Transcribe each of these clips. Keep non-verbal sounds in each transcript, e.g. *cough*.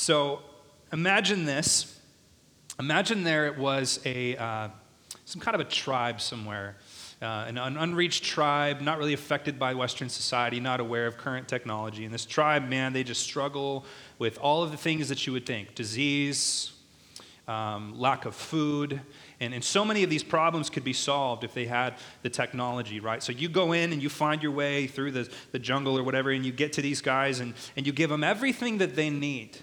So imagine this. Imagine there it was a, uh, some kind of a tribe somewhere, uh, an unreached tribe, not really affected by Western society, not aware of current technology. And this tribe, man, they just struggle with all of the things that you would think disease, um, lack of food. And, and so many of these problems could be solved if they had the technology, right? So you go in and you find your way through the, the jungle or whatever, and you get to these guys and, and you give them everything that they need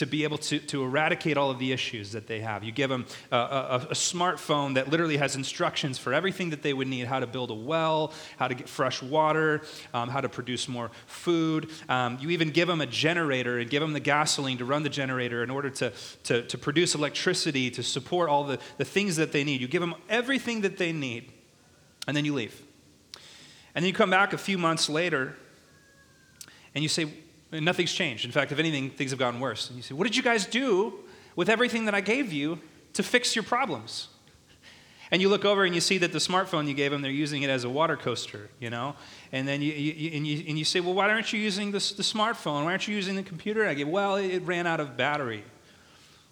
to be able to, to eradicate all of the issues that they have. You give them a, a, a, smartphone that literally has instructions for everything that they would need how to build a well, how to get fresh water, um, how to produce more food. Um, you even give them a generator and give them the gasoline to run the generator in order to, to, to produce electricity, to support all the, the things that they need. You give them everything that they need, and then you leave. And then you come back a few months later and you say, and nothing's changed. In fact, if anything, things have gotten worse. And you say, What did you guys do with everything that I gave you to fix your problems? And you look over and you see that the smartphone you gave them, they're using it as a water coaster, you know? And then you, you, and you, and you say, Well, why aren't you using the smartphone? Why aren't you using the computer I gave? Well, it ran out of battery.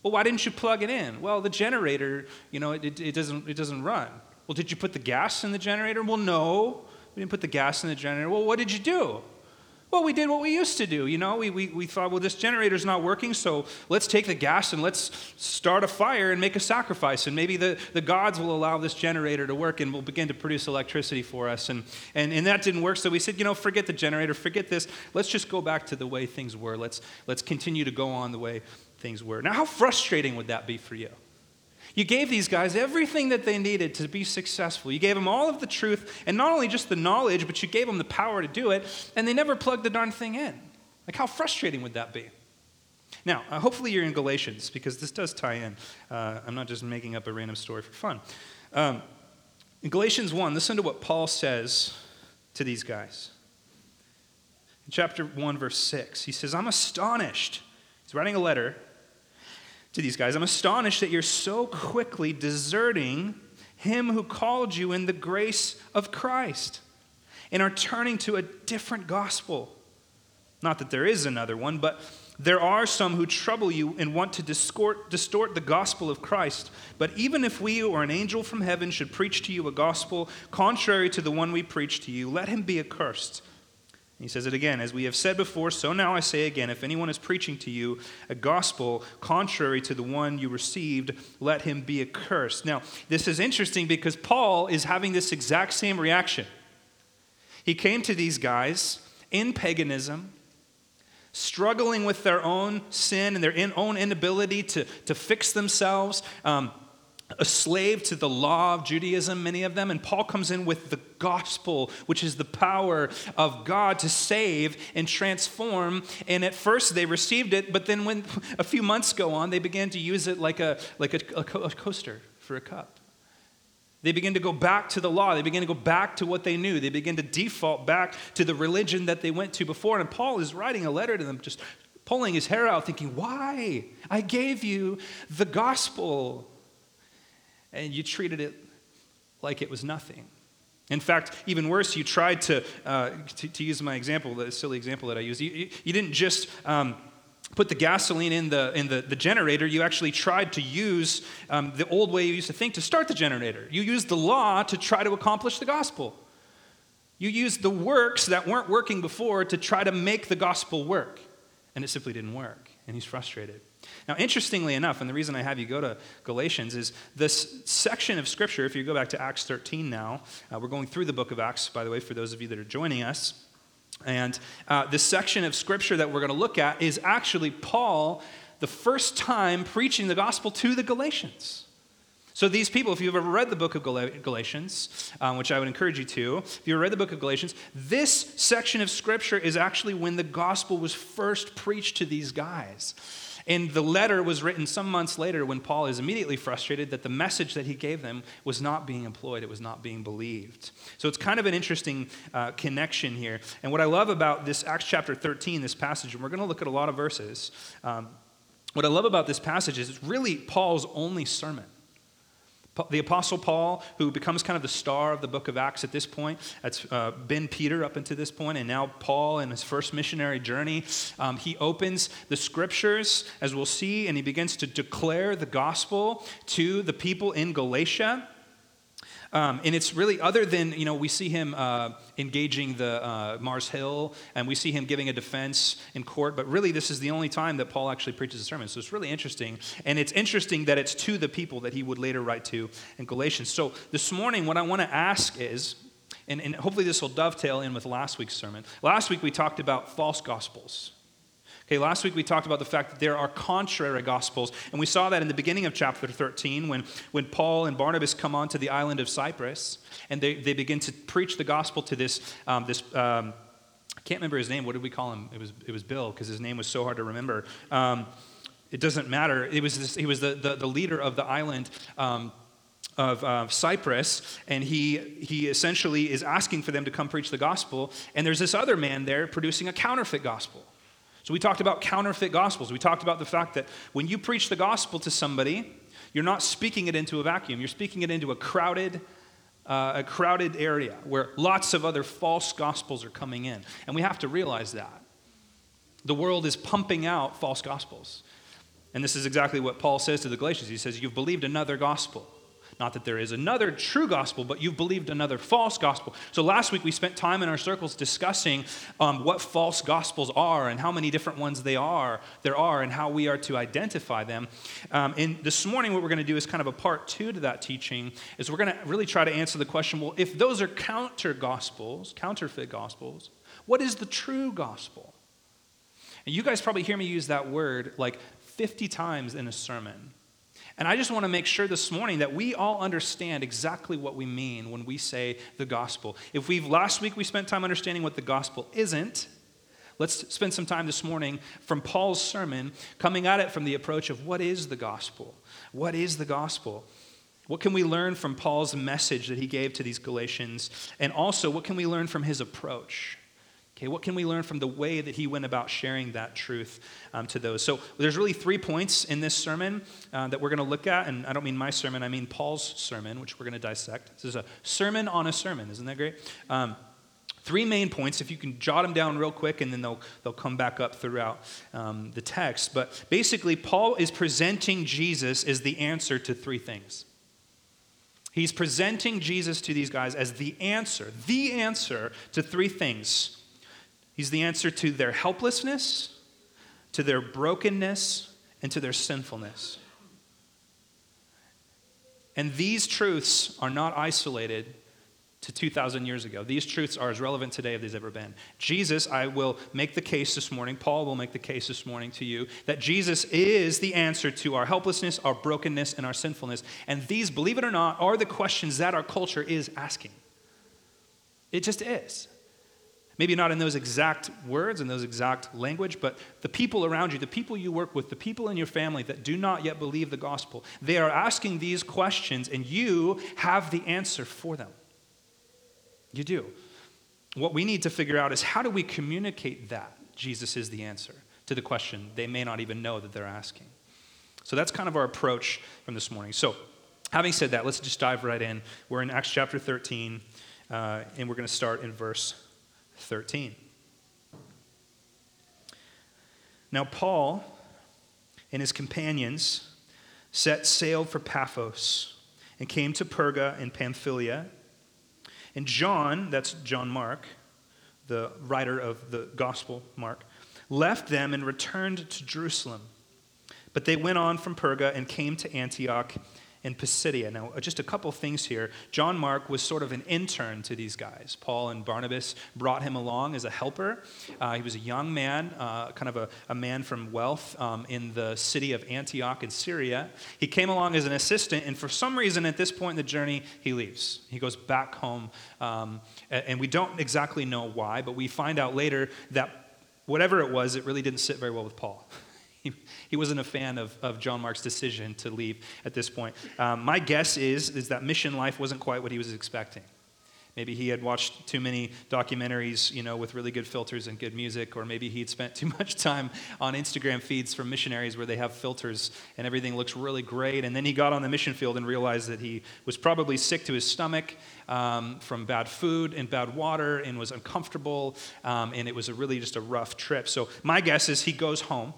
Well, why didn't you plug it in? Well, the generator, you know, it, it, doesn't, it doesn't run. Well, did you put the gas in the generator? Well, no. We didn't put the gas in the generator. Well, what did you do? Well, we did what we used to do. You know, we, we, we thought, well, this generator's not working, so let's take the gas and let's start a fire and make a sacrifice. And maybe the, the gods will allow this generator to work and will begin to produce electricity for us. And, and, and that didn't work, so we said, you know, forget the generator, forget this. Let's just go back to the way things were. Let's, let's continue to go on the way things were. Now, how frustrating would that be for you? You gave these guys everything that they needed to be successful. You gave them all of the truth, and not only just the knowledge, but you gave them the power to do it, and they never plugged the darn thing in. Like, how frustrating would that be? Now, uh, hopefully you're in Galatians, because this does tie in. Uh, I'm not just making up a random story for fun. Um, in Galatians 1, listen to what Paul says to these guys. In chapter 1, verse 6, he says, I'm astonished. He's writing a letter to these guys I'm astonished that you're so quickly deserting him who called you in the grace of Christ and are turning to a different gospel. Not that there is another one, but there are some who trouble you and want to distort, distort the gospel of Christ. But even if we or an angel from heaven should preach to you a gospel contrary to the one we preach to you, let him be accursed. He says it again, as we have said before, so now I say again if anyone is preaching to you a gospel contrary to the one you received, let him be accursed. Now, this is interesting because Paul is having this exact same reaction. He came to these guys in paganism, struggling with their own sin and their own inability to, to fix themselves. Um, a slave to the law of Judaism, many of them, and Paul comes in with the gospel, which is the power of God to save and transform. And at first they received it, but then when a few months go on, they began to use it like a, like a, a coaster for a cup. They begin to go back to the law. They begin to go back to what they knew. They begin to default back to the religion that they went to before. And Paul is writing a letter to them, just pulling his hair out, thinking, Why? I gave you the gospel and you treated it like it was nothing. In fact, even worse, you tried to, uh, to, to, use my example, the silly example that I used, you, you didn't just um, put the gasoline in, the, in the, the generator, you actually tried to use um, the old way you used to think to start the generator. You used the law to try to accomplish the gospel. You used the works that weren't working before to try to make the gospel work, and it simply didn't work, and he's frustrated. Now, interestingly enough, and the reason I have you go to Galatians is this section of Scripture, if you go back to Acts 13 now, uh, we're going through the book of Acts, by the way, for those of you that are joining us. And uh, this section of Scripture that we're going to look at is actually Paul, the first time preaching the gospel to the Galatians. So, these people, if you've ever read the book of Galatians, um, which I would encourage you to, if you've read the book of Galatians, this section of scripture is actually when the gospel was first preached to these guys. And the letter was written some months later when Paul is immediately frustrated that the message that he gave them was not being employed, it was not being believed. So it's kind of an interesting uh, connection here. And what I love about this Acts chapter 13, this passage, and we're going to look at a lot of verses. Um, what I love about this passage is it's really Paul's only sermon. The Apostle Paul, who becomes kind of the star of the book of Acts at this point, that's uh, been Peter up until this point, and now Paul in his first missionary journey. Um, he opens the scriptures, as we'll see, and he begins to declare the gospel to the people in Galatia. Um, and it's really other than, you know, we see him uh, engaging the uh, Mars Hill and we see him giving a defense in court, but really this is the only time that Paul actually preaches a sermon. So it's really interesting. And it's interesting that it's to the people that he would later write to in Galatians. So this morning, what I want to ask is, and, and hopefully this will dovetail in with last week's sermon. Last week we talked about false gospels. Okay, last week we talked about the fact that there are contrary gospels, and we saw that in the beginning of chapter 13 when, when Paul and Barnabas come onto the island of Cyprus and they, they begin to preach the gospel to this, um, this um, I can't remember his name. What did we call him? It was, it was Bill because his name was so hard to remember. Um, it doesn't matter. It was this, he was the, the, the, leader of the island. Um, of uh, Cyprus, and he, he essentially is asking for them to come preach the gospel. And there's this other man there producing a counterfeit gospel. So we talked about counterfeit gospels. We talked about the fact that when you preach the gospel to somebody, you're not speaking it into a vacuum. You're speaking it into a crowded, uh, a crowded area where lots of other false gospels are coming in. And we have to realize that. The world is pumping out false gospels. And this is exactly what Paul says to the Galatians. He says, You've believed another gospel. Not that there is another true gospel, but you've believed another false gospel. So last week we spent time in our circles discussing um, what false gospels are and how many different ones they are, there are, and how we are to identify them. Um, and this morning, what we're going to do is kind of a part two to that teaching. Is we're going to really try to answer the question: Well, if those are counter gospels, counterfeit gospels, what is the true gospel? And you guys probably hear me use that word like 50 times in a sermon. And I just want to make sure this morning that we all understand exactly what we mean when we say the gospel. If we've last week we spent time understanding what the gospel isn't, let's spend some time this morning from Paul's sermon coming at it from the approach of what is the gospel? What is the gospel? What can we learn from Paul's message that he gave to these Galatians? And also, what can we learn from his approach? Okay, what can we learn from the way that he went about sharing that truth um, to those? So there's really three points in this sermon uh, that we're going to look at, and I don't mean my sermon, I mean Paul's sermon, which we're going to dissect. This is a sermon on a sermon, isn't that great? Um, three main points, if you can jot them down real quick, and then they'll, they'll come back up throughout um, the text. But basically, Paul is presenting Jesus as the answer to three things. He's presenting Jesus to these guys as the answer, the answer to three things He's the answer to their helplessness, to their brokenness, and to their sinfulness. And these truths are not isolated to 2,000 years ago. These truths are as relevant today as they've ever been. Jesus, I will make the case this morning, Paul will make the case this morning to you, that Jesus is the answer to our helplessness, our brokenness, and our sinfulness. And these, believe it or not, are the questions that our culture is asking. It just is. Maybe not in those exact words and those exact language, but the people around you, the people you work with, the people in your family that do not yet believe the gospel, they are asking these questions, and you have the answer for them. You do. What we need to figure out is how do we communicate that Jesus is the answer to the question they may not even know that they're asking. So that's kind of our approach from this morning. So, having said that, let's just dive right in. We're in Acts chapter 13, uh, and we're going to start in verse 13. Now, Paul and his companions set sail for Paphos and came to Perga in Pamphylia. And John, that's John Mark, the writer of the Gospel, Mark, left them and returned to Jerusalem. But they went on from Perga and came to Antioch Pisidia. Now, uh, just a couple things here. John Mark was sort of an intern to these guys. Paul and Barnabas brought him along as a helper. Uh, he was a young man, uh, kind of a, a, man from wealth um, in the city of Antioch in Syria. He came along as an assistant, and for some reason at this point in the journey, he leaves. He goes back home, um, and we don't exactly know why, but we find out later that whatever it was, it really didn't sit very well with Paul. *laughs* He, wasn't a fan of, of John Mark's decision to leave at this point. Um, my guess is, is that mission life wasn't quite what he was expecting. maybe he had watched too many documentaries, you know, with really good filters and good music, or maybe he'd spent *laughs* too much time on Instagram feeds from missionaries where they have filters and everything looks really great. And then he got on the mission field and realized that he was probably sick to his stomach um, from bad food and bad water and was uncomfortable, um, and it was really just a rough trip. So my guess is he goes home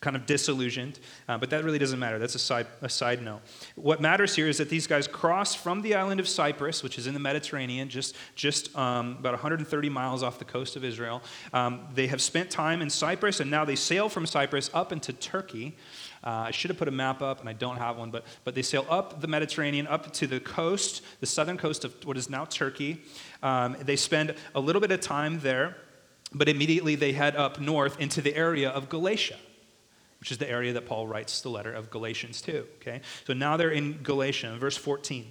kind of disillusioned, uh, but that really doesn't matter. That's a side, a side note. What matters here is that these guys crossed from the island of Cyprus, which is in the Mediterranean, just, just um, about 130 miles off the coast of Israel. Um, they have spent time in Cyprus, and now they sail from Cyprus up into Turkey. Uh, I should have put a map up, and I don't have one, but, but they sail up the Mediterranean, up to the coast, the southern coast of what is now Turkey. Um, they spend a little bit of time there, but immediately they head up north into the area of Galatia which is the area that Paul writes the letter of Galatians to. Okay? So now they're in Galatia, verse 14.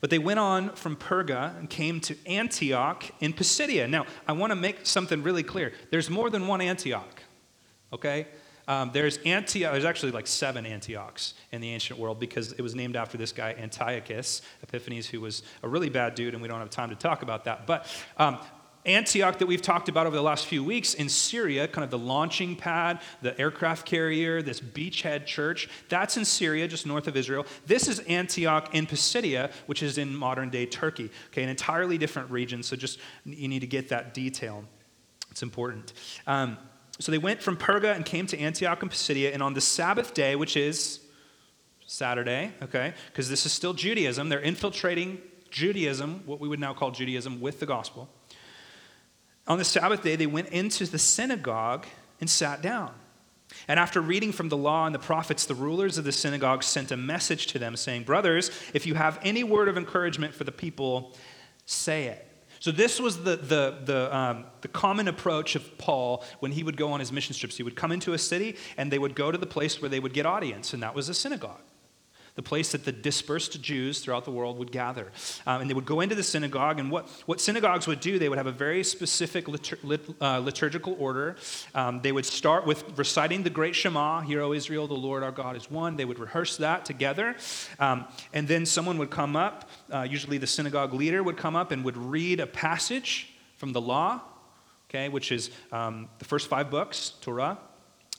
But they went on from Perga and came to Antioch in Pisidia. Now, I want to make something really clear. There's more than one Antioch, okay? Um, there's Antioch, there's actually like seven Antiochs in the ancient world because it was named after this guy, Antiochus Epiphanes, who was a really bad dude, and we don't have time to talk about that. But um, Antioch, that we've talked about over the last few weeks in Syria, kind of the launching pad, the aircraft carrier, this beachhead church, that's in Syria, just north of Israel. This is Antioch in Pisidia, which is in modern day Turkey. Okay, an entirely different region, so just you need to get that detail. It's important. Um, so they went from Perga and came to Antioch in Pisidia, and on the Sabbath day, which is Saturday, okay, because this is still Judaism, they're infiltrating Judaism, what we would now call Judaism, with the gospel. On the Sabbath day, they went into the synagogue and sat down. And after reading from the law and the prophets, the rulers of the synagogue sent a message to them saying, Brothers, if you have any word of encouragement for the people, say it. So, this was the, the, the, um, the common approach of Paul when he would go on his mission trips. He would come into a city and they would go to the place where they would get audience, and that was a synagogue the place that the dispersed Jews throughout the world would gather. Um, and they would go into the synagogue, and what, what synagogues would do, they would have a very specific litur- lit, uh, liturgical order. Um, they would start with reciting the great Shema, Hear, O Israel, the Lord our God is one. They would rehearse that together. Um, and then someone would come up, uh, usually the synagogue leader would come up and would read a passage from the law, okay, which is um, the first five books, Torah.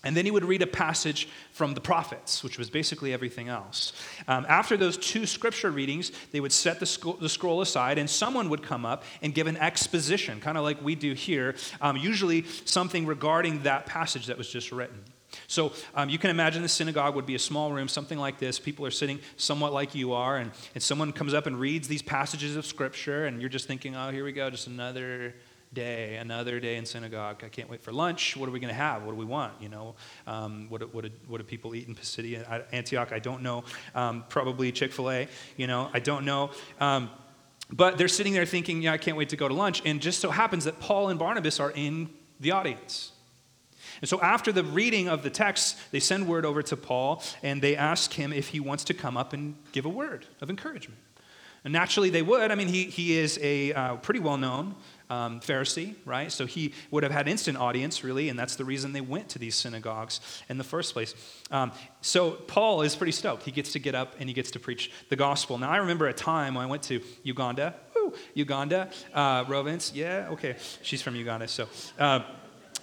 And then he would read a passage from the prophets, which was basically everything else. Um, after those two scripture readings, they would set the, sc- the, scroll aside, and someone would come up and give an exposition, kind of like we do here, um, usually something regarding that passage that was just written. So um, you can imagine the synagogue would be a small room, something like this. People are sitting somewhat like you are, and, and someone comes up and reads these passages of scripture, and you're just thinking, oh, here we go, just another day, another day in synagogue. I can't wait for lunch. What are we going to have? What do we want? You know, um, what, what, what do people eat in Pisidia, Antioch? I don't know. Um, probably Chick fil A, you know, I don't know. Um, but they're sitting there thinking, yeah, I can't wait to go to lunch. And just so happens that Paul and Barnabas are in the audience. And so after the reading of the text, they send word over to Paul and they ask him if he wants to come up and give a word of encouragement. And naturally, they would. I mean, he, he is a uh, pretty well known um, Pharisee, right? So he would have had instant audience, really, and that's the reason they went to these synagogues in the first place. Um, so Paul is pretty stoked. He gets to get up and he gets to preach the gospel. Now, I remember a time when I went to Uganda. Woo, Uganda. Uh, Rovence, yeah, okay. She's from Uganda, so. Uh,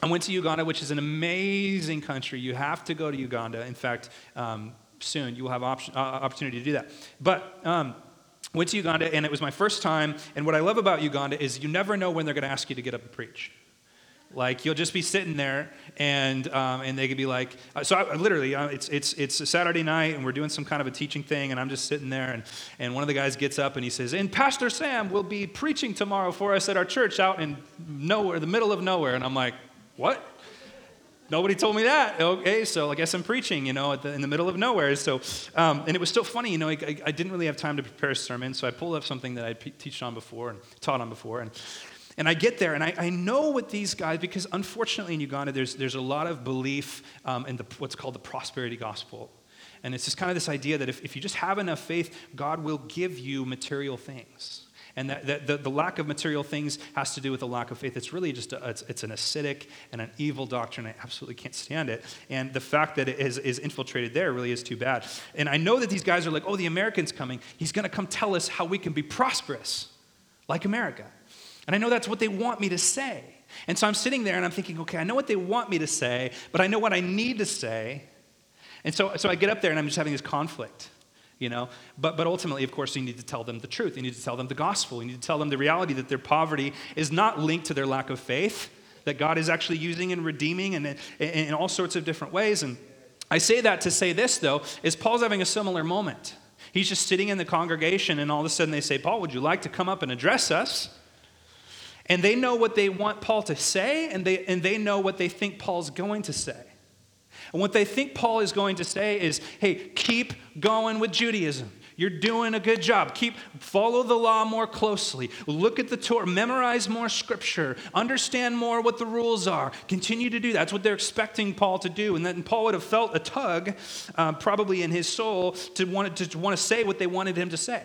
I went to Uganda, which is an amazing country. You have to go to Uganda. In fact, um, soon you will have uh, opportunity to do that. But um, Went to Uganda, and it was my first time. And what I love about Uganda is you never know when they're going to ask you to get up and preach. Like you'll just be sitting there, and um, and they could be like, uh, so I, literally, uh, it's it's it's a Saturday night, and we're doing some kind of a teaching thing, and I'm just sitting there, and and one of the guys gets up and he says, and Pastor Sam will be preaching tomorrow for us at our church out in nowhere, the middle of nowhere, and I'm like, what? Nobody told me that. Okay, so I guess I'm preaching, you know, the, in the middle of nowhere. So, um, and it was still funny, you know, I, I, I, didn't really have time to prepare a sermon, so I pulled up something that I'd taught on before and taught on before, and and I get there, and I, I, know what these guys, because unfortunately in Uganda, there's, there's a lot of belief um, in the, what's called the prosperity gospel. And it's just kind of this idea that if, if you just have enough faith, God will give you material things. And that, that the, the, lack of material things has to do with the lack of faith. It's really just a, it's, it's, an acidic and an evil doctrine. I absolutely can't stand it. And the fact that it is, is infiltrated there really is too bad. And I know that these guys are like, oh, the American's coming. He's going to come tell us how we can be prosperous like America. And I know that's what they want me to say. And so I'm sitting there and I'm thinking, okay, I know what they want me to say, but I know what I need to say. And so, so I get up there and I'm just having this conflict you know? But, but ultimately of course you need to tell them the truth. You need to tell them the gospel. You need to tell them the reality that their poverty is not linked to their lack of faith that god is actually using and redeeming and in all sorts of different ways. And i say that to say this though is paul's having a similar moment. He's just sitting in the congregation and all of a sudden they say paul would you like to come up and address us? And they know what they want paul to say and they, and they know what they think paul's going to say and what they think Paul is going to say is, hey, keep going with Judaism. You're doing a good job. Keep follow the law more closely. Look at the Torah, memorize more scripture, understand more what the rules are. Continue to do that. That's what they're expecting Paul to do. And then Paul would have felt a tug, uh, probably in his soul, to want to, to want to say what they wanted him to say.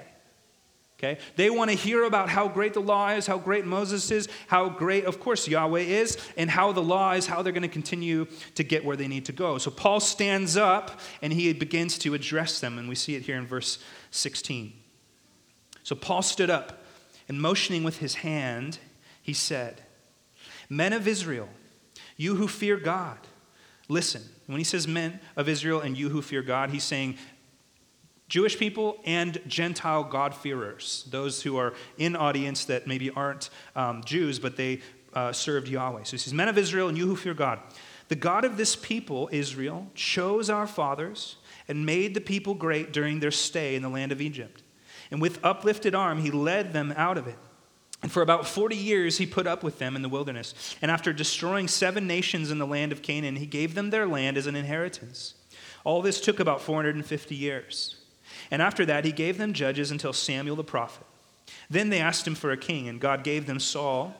Okay? They want to hear about how great the law is, how great Moses is, how great, of course, Yahweh is, and how the law is, how they're going to continue to get where they need to go. So Paul stands up and he begins to address them, and we see it here in verse 16. So Paul stood up and motioning with his hand, he said, Men of Israel, you who fear God, listen. When he says men of Israel and you who fear God, he's saying Jewish people and Gentile God-fearers, those who are in audience that maybe aren't um, Jews, but they uh, served Yahweh. So he says, Men of Israel, and you who fear God. The God of this people, Israel, chose our fathers and made the people great during their stay in the land of Egypt. And with uplifted arm, he led them out of it. And for about 40 years, he put up with them in the wilderness. And after destroying seven nations in the land of Canaan, he gave them their land as an inheritance. All this took about 450 years. And after that, he gave them judges until Samuel the prophet. Then they asked him for a king, and God gave them Saul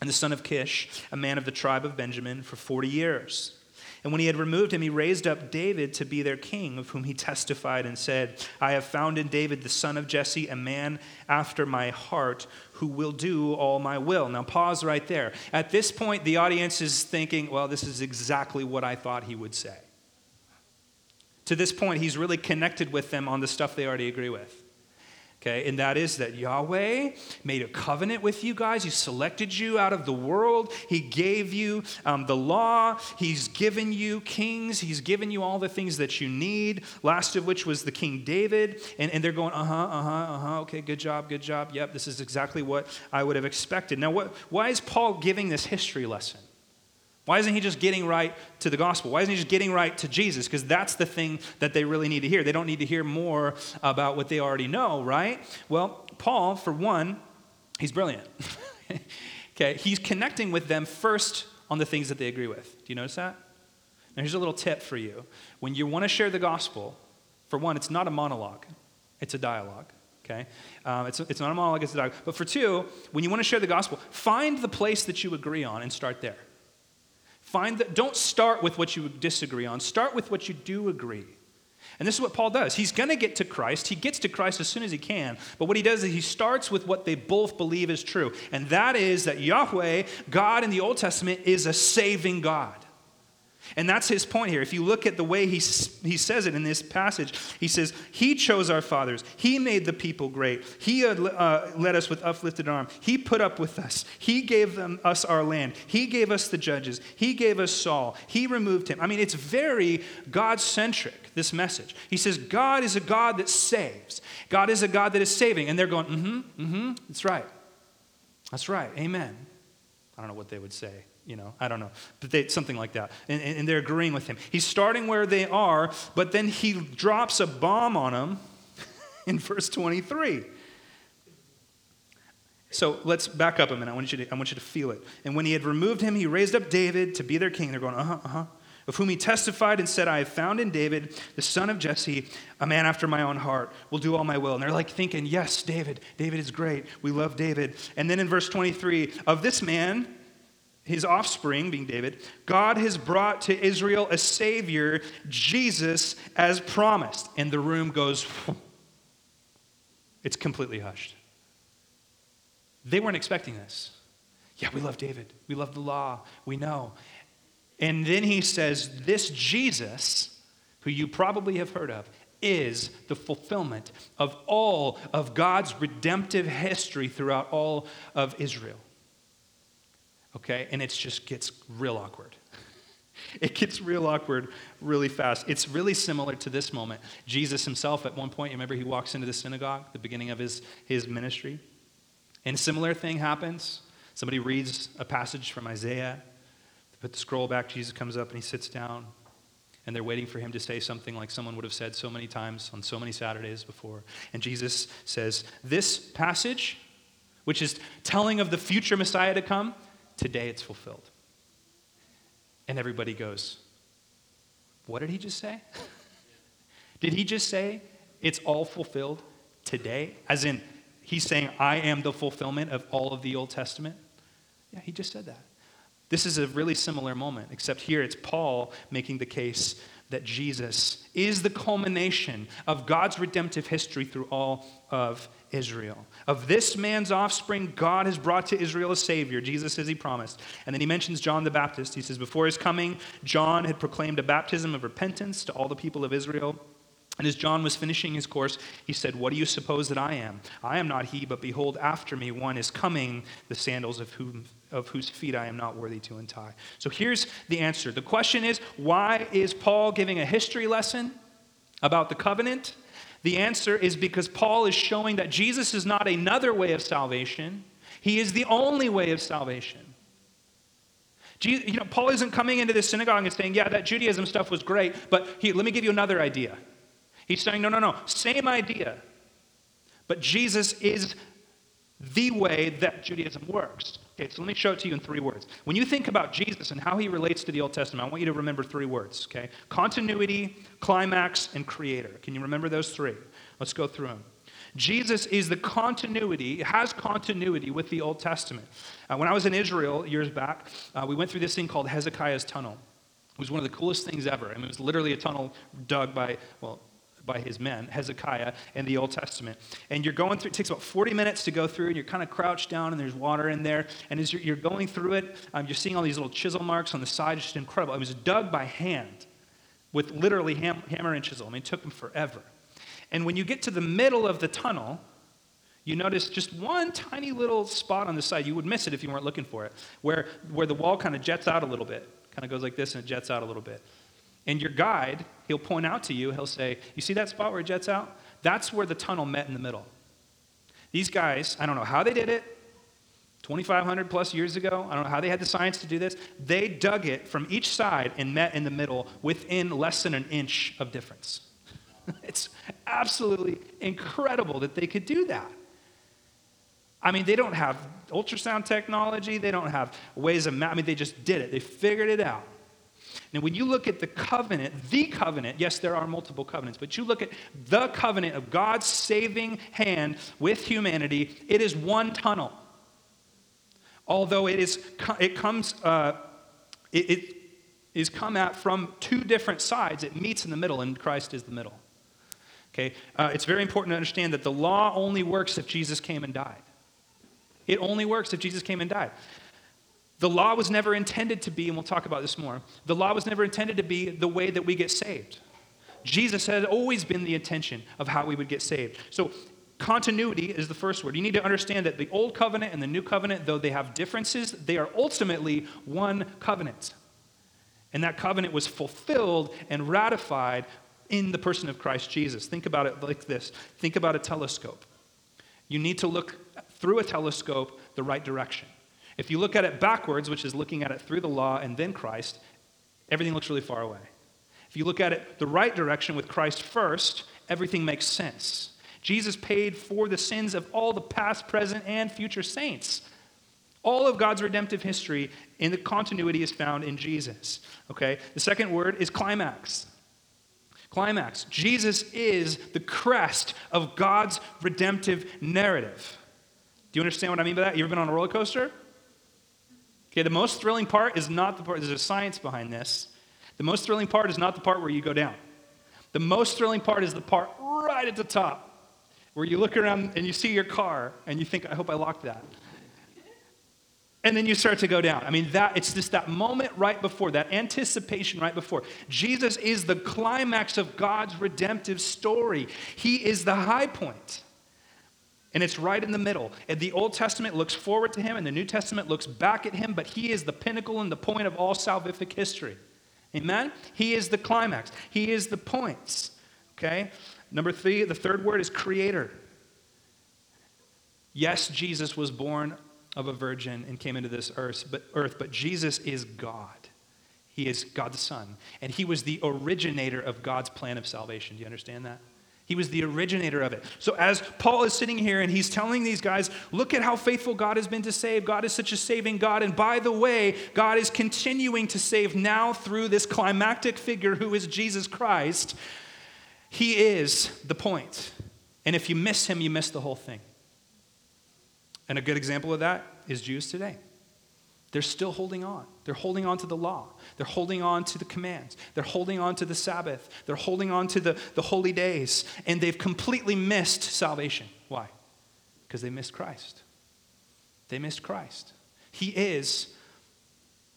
and the son of Kish, a man of the tribe of Benjamin, for 40 years. And when he had removed him, he raised up David to be their king, of whom he testified and said, I have found in David the son of Jesse, a man after my heart, who will do all my will. Now, pause right there. At this point, the audience is thinking, well, this is exactly what I thought he would say. To this point, he's really connected with them on the stuff they already agree with. Okay, and that is that Yahweh made a covenant with you guys. He selected you out of the world. He gave you um, the law. He's given you kings. He's given you all the things that you need, last of which was the King David. And, and they're going, uh huh, uh huh, uh huh. Okay, good job, good job. Yep, this is exactly what I would have expected. Now, what, why is Paul giving this history lesson? Why isn't he just getting right to the gospel? Why isn't he just getting right to Jesus? Because that's the thing that they really need to hear. They don't need to hear more about what they already know, right? Well, Paul, for one, he's brilliant. *laughs* okay, he's connecting with them first on the things that they agree with. Do you notice that? Now, here's a little tip for you. When you want to share the gospel, for one, it's not a monologue, it's a dialogue. Okay? Um, it's, it's not a monologue, it's a dialogue. But for two, when you want to share the gospel, find the place that you agree on and start there. Find that, don't start with what you disagree on, start with what you do agree. And this is what Paul does. He's going to get to Christ. He gets to Christ as soon as he can. But what he does is he starts with what they both believe is true. And that is that Yahweh, God in the Old Testament, is a saving God. And that's his point here. If you look at the way he, he says it in this passage, he says, He chose our fathers. He made the people great. He uh, led us with uplifted arm. He put up with us. He gave them, us our land. He gave us the judges. He gave us Saul. He removed him. I mean, it's very God centric, this message. He says, God is a God that saves, God is a God that is saving. And they're going, Mm hmm, mm hmm, that's right. That's right. Amen. I don't know what they would say you know, I don't know, but they, something like that. And, and, they're agreeing with him. He's starting where they are, but then he drops a bomb on them *laughs* in verse 23. So let's back up a minute. I want, you to, I want you to feel it. And when he had removed him, he raised up David to be their king. They're going, uh huh, uh huh. Of whom he testified and said, I have found in David, the son of Jesse, a man after my own heart, will do all my will. And they're like thinking, yes, David. David is great. We love David. And then in verse 23, of this man, his offspring, being David, God has brought to Israel a Savior, Jesus, as promised. And the room goes, it's completely hushed. They weren't expecting this. Yeah, we love David. We love the law. We know. And then he says, This Jesus, who you probably have heard of, is the fulfillment of all of God's redemptive history throughout all of Israel. Okay? And it just gets real awkward. *laughs* It gets real awkward really fast. It's really similar to this moment. Jesus himself, at one point, remember he walks into the synagogue, the beginning of his, his ministry. And a similar thing happens. Somebody reads a passage from Isaiah. They put the scroll back. Jesus comes up and he sits down. And they're waiting for him to say something like someone would have said so many times on so many Saturdays before. And Jesus says, This passage, which is telling of the future Messiah to come, today it's fulfilled. And everybody goes, What did he just say? *laughs* did he just say it's all fulfilled today? As in, he's saying, I am the fulfillment of all of the Old Testament? Yeah, he just said that. This is a really similar moment, except here it's Paul making the case that Jesus is the culmination of God's redemptive history through all of Israel. Of this man's offspring, God has brought to Israel a Savior, Jesus as he promised. And then he mentions John the Baptist. He says, Before his coming, John had proclaimed a baptism of repentance to all the people of Israel. And as John was finishing his course, he said, What do you suppose that I am? I am not he, but behold, after me one is coming, the sandals of, whom, of whose feet I am not worthy to untie. So here's the answer. The question is, why is Paul giving a history lesson about the covenant? The answer is because Paul is showing that Jesus is not another way of salvation, he is the only way of salvation. You know, Paul isn't coming into this synagogue and saying, Yeah, that Judaism stuff was great, but let me give you another idea. He's saying, no, no, no, same idea. But Jesus is the way that Judaism works. Okay, so let me show it to you in three words. When you think about Jesus and how he relates to the Old Testament, I want you to remember three words, okay? Continuity, climax, and creator. Can you remember those three? Let's go through them. Jesus is the continuity, has continuity with the Old Testament. Uh, when I was in Israel years back, uh, we went through this thing called Hezekiah's Tunnel. It was one of the coolest things ever. I mean, it was literally a tunnel dug by, well, by his men, Hezekiah, in the Old Testament. And you're going through, it takes about 40 minutes to go through, and you're kind of crouched down, and there's water in there. And as you're, you're going through it, um, you're seeing all these little chisel marks on the side. It's just incredible. It was dug by hand with literally ham, hammer and chisel. I mean, it took them forever. And when you get to the middle of the tunnel, you notice just one tiny little spot on the side. You would miss it if you weren't looking for it, where, where the wall kind of jets out a little bit, kind of goes like this and it jets out a little bit. And your guide, he'll point out to you, he'll say, You see that spot where it jets out? That's where the tunnel met in the middle. These guys, I don't know how they did it, 2,500 plus years ago. I don't know how they had the science to do this. They dug it from each side and met in the middle within less than an inch of difference. *laughs* it's absolutely incredible that they could do that. I mean, they don't have ultrasound technology, they don't have ways of, I mean, they just did it. They figured it out. Now, when you look at the covenant, the covenant, yes, there are multiple covenants, but you look at the covenant of God's saving hand with humanity, it is one tunnel. Although it, is, it comes, uh, it, it is come at from two different sides, it meets in the middle, and Christ is the middle. Okay? Uh, it's very important to understand that the law only works if Jesus came and died. It only works if Jesus came and died. The law was never intended to be, and we'll talk about this more, the law was never intended to be the way that we get saved. Jesus had always been the intention of how we would get saved. So, continuity is the first word. You need to understand that the old covenant and the new covenant, though they have differences, they are ultimately one covenant. And that covenant was fulfilled and ratified in the person of Christ Jesus. Think about it like this think about a telescope. You need to look through a telescope the right direction. If you look at it backwards, which is looking at it through the law and then Christ, everything looks really far away. If you look at it the right direction with Christ first, everything makes sense. Jesus paid for the sins of all the past, present, and future saints. All of God's redemptive history in the continuity is found in Jesus. Okay? The second word is climax. Climax. Jesus is the crest of God's redemptive narrative. Do you understand what I mean by that? You ever been on a roller coaster? Okay, the most thrilling part is not the part, there's a science behind this. The most thrilling part is not the part where you go down. The most thrilling part is the part right at the top, where you look around and you see your car and you think, I hope I locked that. And then you start to go down. I mean, that it's just that moment right before, that anticipation right before. Jesus is the climax of God's redemptive story. He is the high point. And it's right in the middle. And the Old Testament looks forward to him, and the New Testament looks back at him, but he is the pinnacle and the point of all salvific history. Amen? He is the climax. He is the points. Okay? Number three, the third word is creator. Yes, Jesus was born of a virgin and came into this earth, but, earth, but Jesus is God. He is God the Son. And he was the originator of God's plan of salvation. Do you understand that? He was the originator of it. So, as Paul is sitting here and he's telling these guys, look at how faithful God has been to save. God is such a saving God. And by the way, God is continuing to save now through this climactic figure who is Jesus Christ. He is the point. And if you miss him, you miss the whole thing. And a good example of that is Jews today. They're still holding on. They're holding on to the law. They're holding on to the commands. They're holding on to the Sabbath. They're holding on to the, the holy days. And they've completely missed salvation. Why? Because they missed Christ. They missed Christ. He is.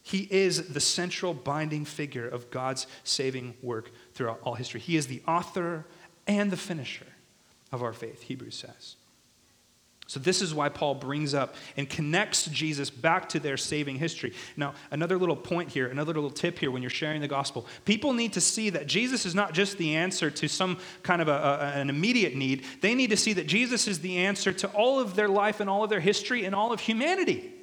He is the central binding figure of God's saving work throughout all history. He is the author and the finisher of our faith, Hebrews says. So, this is why Paul brings up and connects Jesus back to their saving history. Now, another little point here, another little tip here when you're sharing the gospel. People need to see that Jesus is not just the answer to some kind of a, a, an immediate need, they need to see that Jesus is the answer to all of their life and all of their history and all of humanity.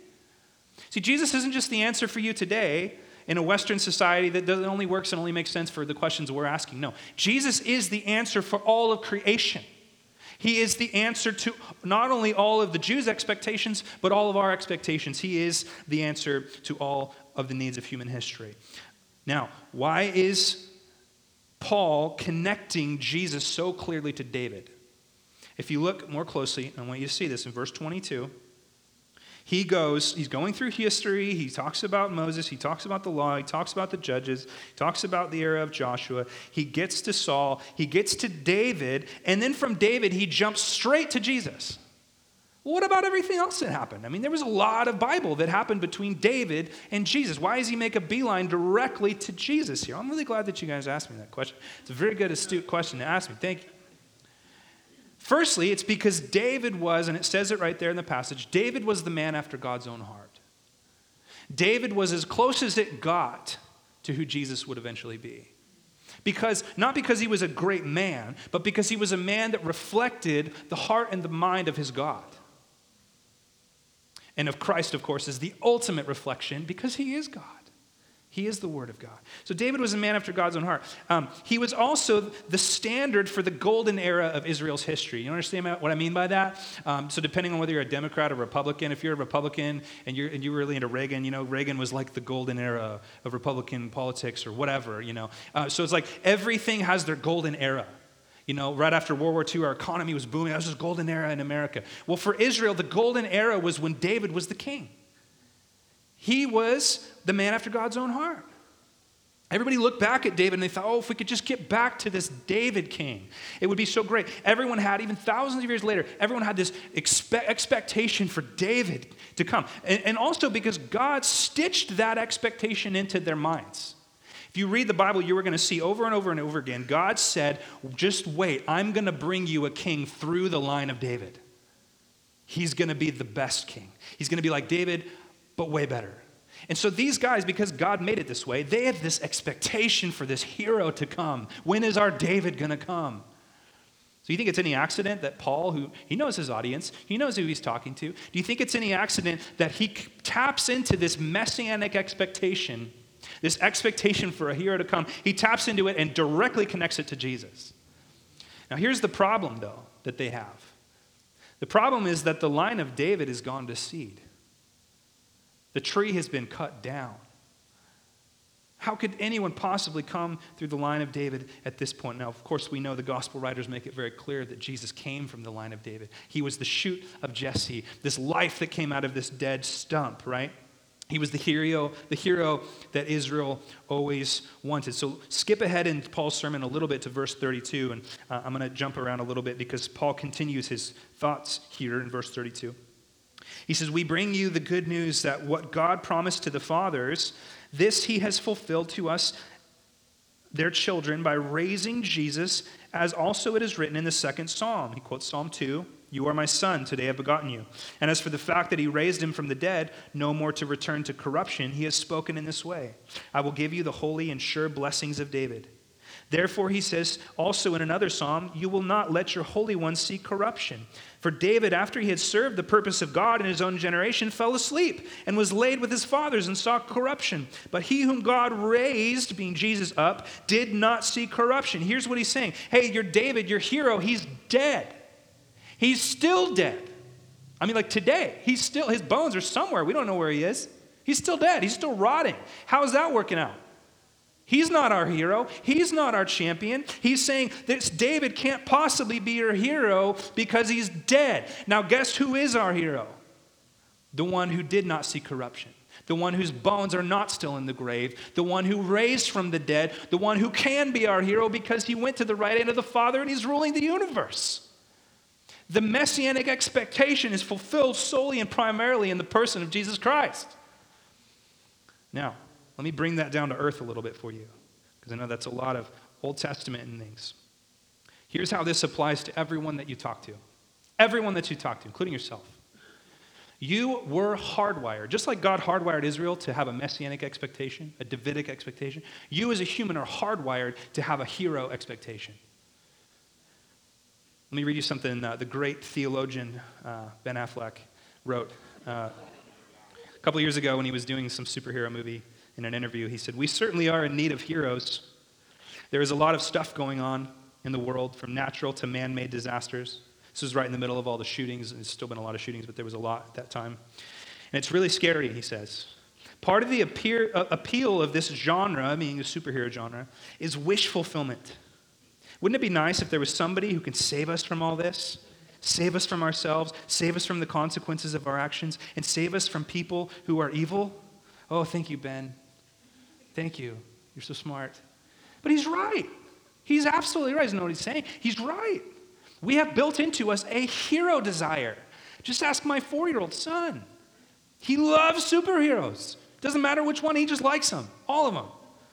See, Jesus isn't just the answer for you today in a Western society that only works and only makes sense for the questions we're asking. No, Jesus is the answer for all of creation. He is the answer to not only all of the Jews' expectations, but all of our expectations. He is the answer to all of the needs of human history. Now, why is Paul connecting Jesus so clearly to David? If you look more closely, I want you to see this in verse 22 he goes, he's going through history. He talks about Moses. He talks about the law. He talks about the judges. He talks about the era of Joshua. He gets to Saul. He gets to David. And then from David, he jumps straight to Jesus. Well, what about everything else that happened? I mean, there was a lot of Bible that happened between David and Jesus. Why does he make a beeline directly to Jesus here? I'm really glad that you guys asked me that question. It's a very good, astute question to ask me. Thank you. Firstly, it's because David was, and it says it right there in the passage, David was the man after God's own heart. David was as close as it got to who Jesus would eventually be. Because, not because he was a great man, but because he was a man that reflected the heart and the mind of his God. And of Christ, of course, is the ultimate reflection because he is God. He is the Word of God. So David was a man after God's own heart. Um, he was also the standard for the golden era of Israel's history. You understand what I mean by that? Um, so depending on whether you're a Democrat or Republican, if you're a Republican and you're, and you're really into Reagan, you know, Reagan was like the golden era of Republican politics or whatever, you know. Uh, so it's like everything has their golden era. You know, right after World War II, our economy was booming. That was this golden era in America. Well, for Israel, the golden era was when David was the king. He was the man after God's own heart. Everybody looked back at David and they thought, oh, if we could just get back to this David king, it would be so great. Everyone had, even thousands of years later, everyone had this expe- expectation for David to come. And, and also because God stitched that expectation into their minds. If you read the Bible, you are going to see over and over and over again, God said, just wait, I'm going to bring you a king through the line of David. He's going to be the best king. He's going to be like David, but way better. And so these guys, because God made it this way, they have this expectation for this hero to come. When is our David going to come? So you think it's any accident that Paul, who he knows his audience, he knows who he's talking to, do you think it's any accident that he taps into this messianic expectation, this expectation for a hero to come? He taps into it and directly connects it to Jesus. Now here's the problem, though, that they have. The problem is that the line of David is gone to seed. The tree has been cut down. How could anyone possibly come through the line of David at this point? Now, of course, we know the gospel writers make it very clear that Jesus came from the line of David. He was the shoot of Jesse, this life that came out of this dead stump, right? He was the hero, the hero that Israel always wanted. So skip ahead in Paul's sermon a little bit to verse 32, and uh, I'm going to jump around a little bit because Paul continues his thoughts here in verse 32. He says, We bring you the good news that what God promised to the fathers, this he has fulfilled to us, their children, by raising Jesus, as also it is written in the second psalm. He quotes Psalm 2 You are my son, today I have begotten you. And as for the fact that he raised him from the dead, no more to return to corruption, he has spoken in this way I will give you the holy and sure blessings of David. Therefore, he says also in another psalm, You will not let your Holy One see corruption. For David, after he had served the purpose of God in his own generation, fell asleep and was laid with his fathers and saw corruption. But he whom God raised, being Jesus, up, did not see corruption. Here's what he's saying Hey, you're David, your hero, he's dead. He's still dead. I mean, like today, he's still, his bones are somewhere. We don't know where he is. He's still dead. He's still rotting. How is that working out? He's not our hero. He's not our champion. He's saying this David can't possibly be your hero because he's dead. Now, guess who is our hero? The one who did not see corruption. The one whose bones are not still in the grave, the one who raised from the dead, the one who can be our hero because he went to the right hand of the Father and he's ruling the universe. The messianic expectation is fulfilled solely and primarily in the person of Jesus Christ. Now, let me bring that down to earth a little bit for you, because I know that's a lot of Old Testament and things. Here's how this applies to everyone that you talk to. Everyone that you talk to, including yourself. You were hardwired, just like God hardwired Israel to have a messianic expectation, a Davidic expectation. You, as a human, are hardwired to have a hero expectation. Let me read you something uh, the great theologian uh, Ben Affleck wrote uh, a couple years ago when he was doing some superhero movie in an interview. He said, We certainly are in need of heroes. There is a lot of stuff going on in the world, from natural to man made disasters. This was right in the middle of all the shootings. There's still been a lot of shootings, but there was a lot at that time. And it's really scary, he says. Part of the appear, uh, appeal of this genre, meaning the superhero genre, is wish fulfillment. Wouldn't it be nice if there was somebody who can save us from all this? Save us from ourselves, save us from the consequences of our actions, and save us from people who are evil? Oh, thank you, Ben. Thank you. You're so smart. But he's right. He's absolutely right. He know what he's saying. He's right. We have built into us a hero desire. Just ask my four year old son. He loves superheroes. Doesn't matter which one, he just likes them. All of them.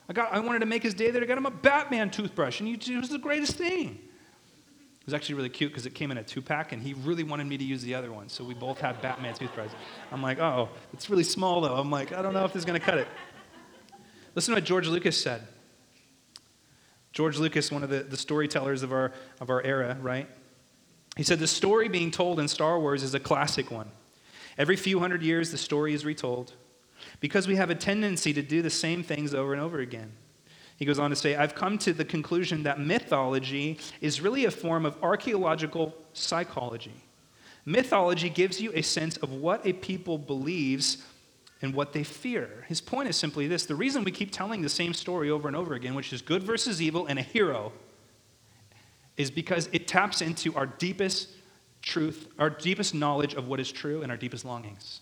I, got, I wanted to make his day there. I got him a Batman toothbrush, and it was the greatest thing. It was actually really cute because it came in a two pack, and he really wanted me to use the other one. So we both had Batman toothbrushes. I'm like, oh, it's really small though. I'm like, I don't know if this is going to cut it. Listen to what George Lucas said. George Lucas, one of the, the storytellers of our, of our era, right? He said, The story being told in Star Wars is a classic one. Every few hundred years, the story is retold because we have a tendency to do the same things over and over again. He goes on to say, I've come to the conclusion that mythology is really a form of archaeological psychology. Mythology gives you a sense of what a people believes and what they fear. His point is simply this the reason we keep telling the same story over and over again, which is good versus evil and a hero, is because it taps into our deepest truth, our deepest knowledge of what is true, and our deepest longings.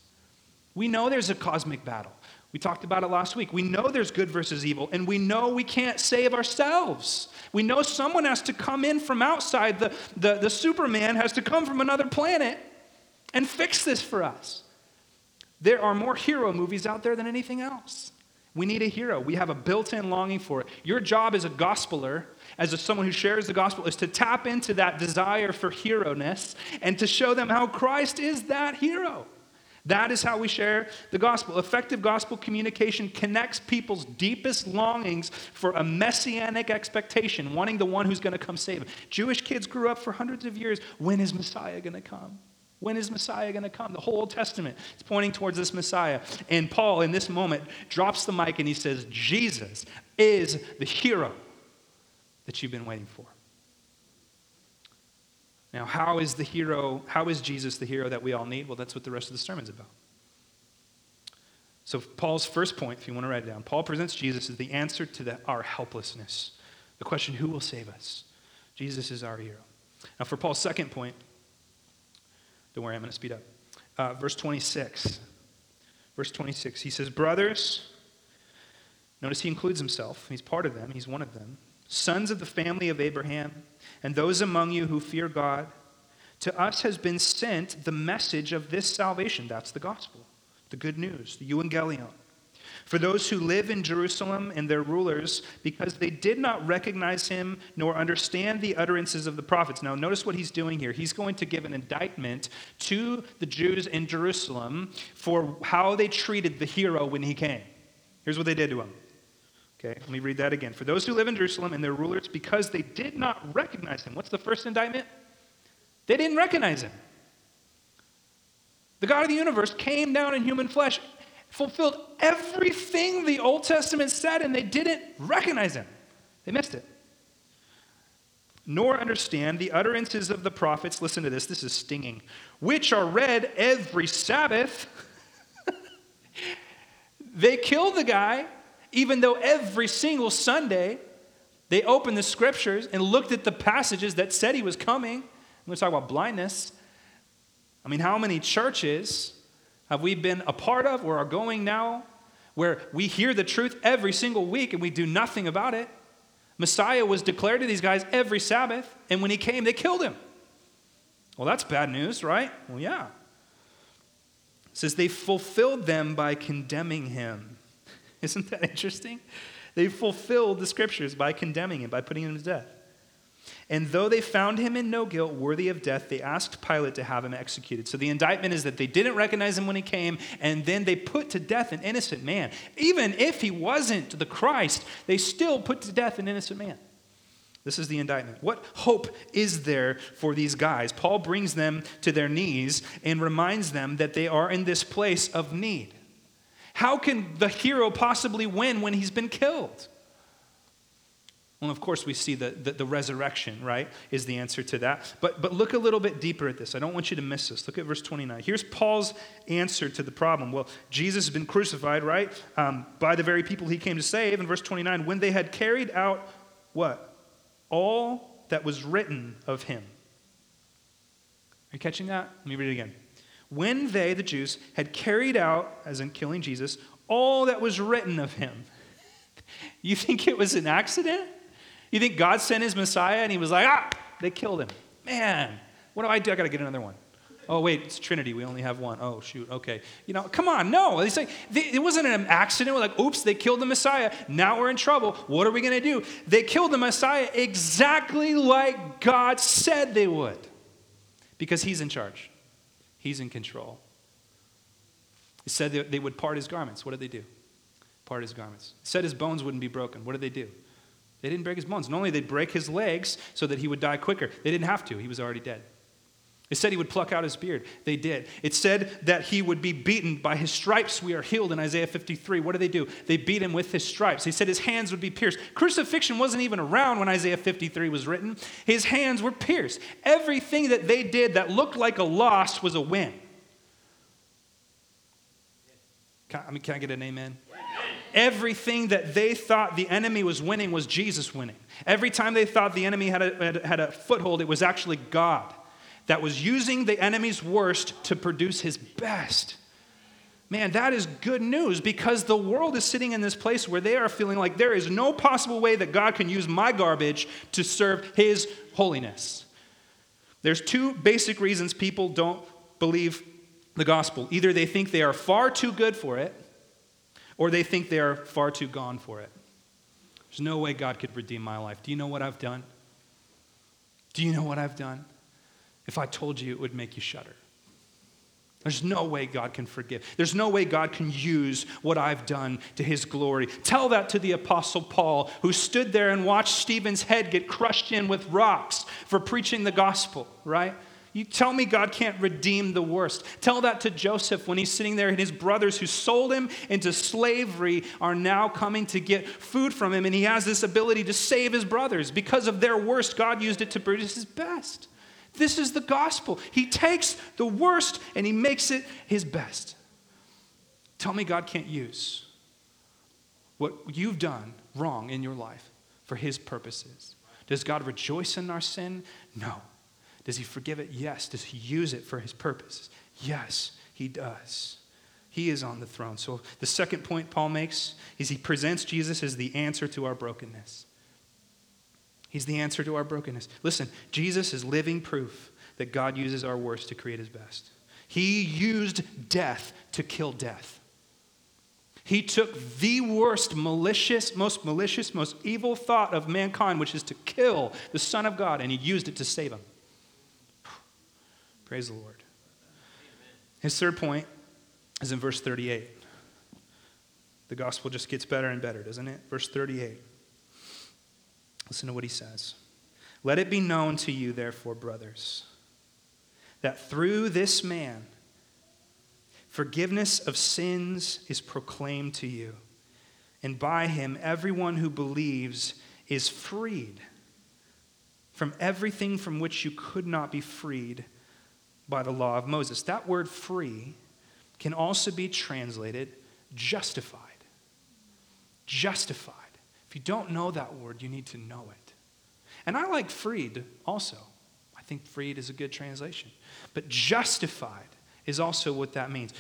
We know there's a cosmic battle. We talked about it last week. We know there's good versus evil, and we know we can't save ourselves. We know someone has to come in from outside. The, the, the Superman has to come from another planet and fix this for us. There are more hero movies out there than anything else. We need a hero. We have a built in longing for it. Your job as a gospeler, as a, someone who shares the gospel, is to tap into that desire for hero ness and to show them how Christ is that hero. That is how we share the gospel. Effective gospel communication connects people's deepest longings for a messianic expectation, wanting the one who's going to come save them. Jewish kids grew up for hundreds of years. When is Messiah going to come? When is Messiah going to come? The whole Old Testament is pointing towards this Messiah. And Paul, in this moment, drops the mic and he says, Jesus is the hero that you've been waiting for. Now, how is the hero, how is Jesus the hero that we all need? Well, that's what the rest of the sermon's about. So, Paul's first point, if you want to write it down, Paul presents Jesus as the answer to the, our helplessness. The question, who will save us? Jesus is our hero. Now, for Paul's second point, don't worry, I'm going to speed up. Uh, verse 26. Verse 26, he says, Brothers, notice he includes himself. He's part of them, he's one of them. Sons of the family of Abraham, and those among you who fear God, To us has been sent the message of this salvation. That's the gospel, the good news, the euangelion. For those who live in Jerusalem and their rulers, because they did not recognize him nor understand the utterances of the prophets. Now, notice what he's doing here. He's going to give an indictment to the Jews in Jerusalem for how they treated the hero when he came. Here's what they did to him. Okay, let me read that again. For those who live in Jerusalem and their rulers, because they did not recognize him. What's the first indictment? They didn't recognize him. The God of the universe came down in human flesh fulfilled everything the Old Testament said, and they didn't recognize him. They missed it. Nor understand the utterances of the prophets. Listen to this, this is stinging. Which are read every Sabbath. *laughs* they killed the guy, even though every single Sunday they opened the scriptures and looked at the passages that said he was coming. I'm going to talk about blindness. I mean, how many churches have we been a part of or are going now where we hear the truth every single week and we do nothing about it? Messiah was declared to these guys every Sabbath, and when he came, they killed him. Well, that's bad news, right? Well, yeah. It says they fulfilled them by condemning him. *laughs* Isn't that interesting? They fulfilled the scriptures by condemning him, by putting him to death. And though they found him in no guilt, worthy of death, they asked Pilate to have him executed. So the indictment is that they didn't recognize him when he came, and then they put to death an innocent man. Even if he wasn't the Christ, they still put to death an innocent man. This is the indictment. What hope is there for these guys? Paul brings them to their knees and reminds them that they are in this place of need. How can the hero possibly win when he's been killed? Well, of course, we see that the, the, resurrection, right, is the answer to that. But, but look a little bit deeper at this. I don't want you to miss this. Look at verse 29. Here's Paul's answer to the problem. Well, Jesus has been crucified, right, um, by the very people he came to save. In verse 29, when they had carried out what? All that was written of him. Are you catching that? Let me read it again. When they, the Jews, had carried out, as in killing Jesus, all that was written of him. *laughs* you think it was an accident? You think God sent his Messiah and he was like, ah, they killed him. Man, what do I do? I got to get another one. Oh, wait, it's Trinity. We only have one. Oh, shoot. Okay. You know, come on. No. It's like, they, it wasn't an accident. We're like, oops, they killed the Messiah. Now we're in trouble. What are we going to do? They killed the Messiah exactly like God said they would because he's in charge, he's in control. He said they would part his garments. What did they do? Part his garments. Said his bones wouldn't be broken. What did they do? They didn't break his bones. Not only they break his legs so that he would die quicker, they didn't have to. He was already dead. It said he would pluck out his beard. They did. It said that he would be beaten. By his stripes we are healed in Isaiah 53. What did they do? They beat him with his stripes. He said his hands would be pierced. Crucifixion wasn't even around when Isaiah 53 was written. His hands were pierced. Everything that they did that looked like a loss was a win. Can, I mean, can I get an amen? Everything that they thought the enemy was winning was Jesus winning. Every time they thought the enemy had a, had, had a foothold, it was actually God that was using the enemy's worst to produce his best. Man, that is good news because the world is sitting in this place where they are feeling like there is no possible way that God can use my garbage to serve his holiness. There's two basic reasons people don't believe the gospel. Either they think they are far too good for it, or they think they are far too gone for it. There's no way God could redeem my life. Do you know what I've done? Do you know what I've done? If I told you, it would make you shudder. There's no way God can forgive. There's no way God can use what I've done to his glory. Tell that to the Apostle Paul, who stood there and watched Stephen's head get crushed in with rocks for preaching the gospel, right? You tell me God can't redeem the worst. Tell that to Joseph when he's sitting there and his brothers who sold him into slavery are now coming to get food from him and he has this ability to save his brothers. Because of their worst, God used it to produce his best. This is the gospel. He takes the worst and he makes it his best. Tell me God can't use what you've done wrong in your life for his purposes. Does God rejoice in our sin? No. Does he forgive it? Yes. Does he use it for his purposes? Yes, he does. He is on the throne. So the second point Paul makes is he presents Jesus as the answer to our brokenness. He's the answer to our brokenness. Listen, Jesus is living proof that God uses our worst to create his best. He used death to kill death. He took the worst, malicious, most malicious, most evil thought of mankind, which is to kill the Son of God, and he used it to save him. Praise the Lord. His third point is in verse 38. The gospel just gets better and better, doesn't it? Verse 38. Listen to what he says. Let it be known to you, therefore, brothers, that through this man, Forgiveness of sins is proclaimed to you, and by him, everyone who believes is freed from everything from which you could not be freed by the law of Moses. That word free can also be translated justified. Justified. If you don't know that word, you need to know it. And I like freed also. I think freed is a good translation. But justified is also what that means.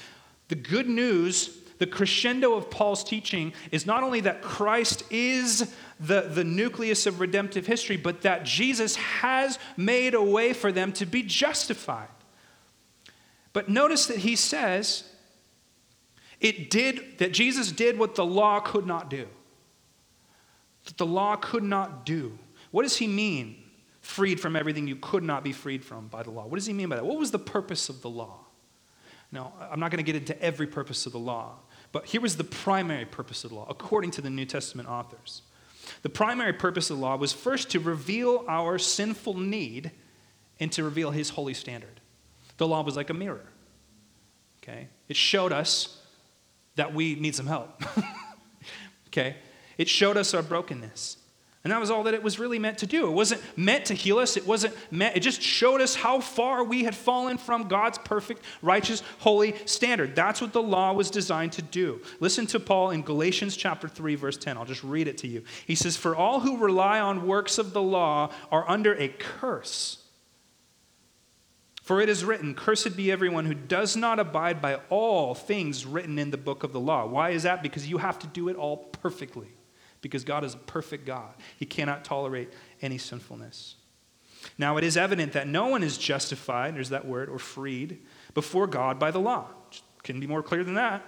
The good news, the crescendo of Paul's teaching, is not only that Christ is the, the nucleus of redemptive history, but that Jesus has made a way for them to be justified. But notice that he says it did that Jesus did what the law could not do. That the law could not do. What does he mean? Freed from everything you could not be freed from by the law. What does he mean by that? What was the purpose of the law? Now, I'm not going to get into every purpose of the law, but here was the primary purpose of the law, according to the New Testament authors. The primary purpose of the law was first to reveal our sinful need and to reveal his holy standard. The law was like a mirror. Okay? It showed us that we need some help. *laughs* okay? It showed us our brokenness. And that was all that it was really meant to do. It wasn't meant to heal us. It wasn't meant, it just showed us how far we had fallen from God's perfect, righteous, holy standard. That's what the law was designed to do. Listen to Paul in Galatians chapter 3, verse 10. I'll just read it to you. He says, For all who rely on works of the law are under a curse. For it is written, Cursed be everyone who does not abide by all things written in the book of the law. Why is that? Because you have to do it all perfectly because God is a perfect God. He cannot tolerate any sinfulness. Now, it is evident that no one is justified, there's that word, or freed before God by the law. Couldn't be more clear than that.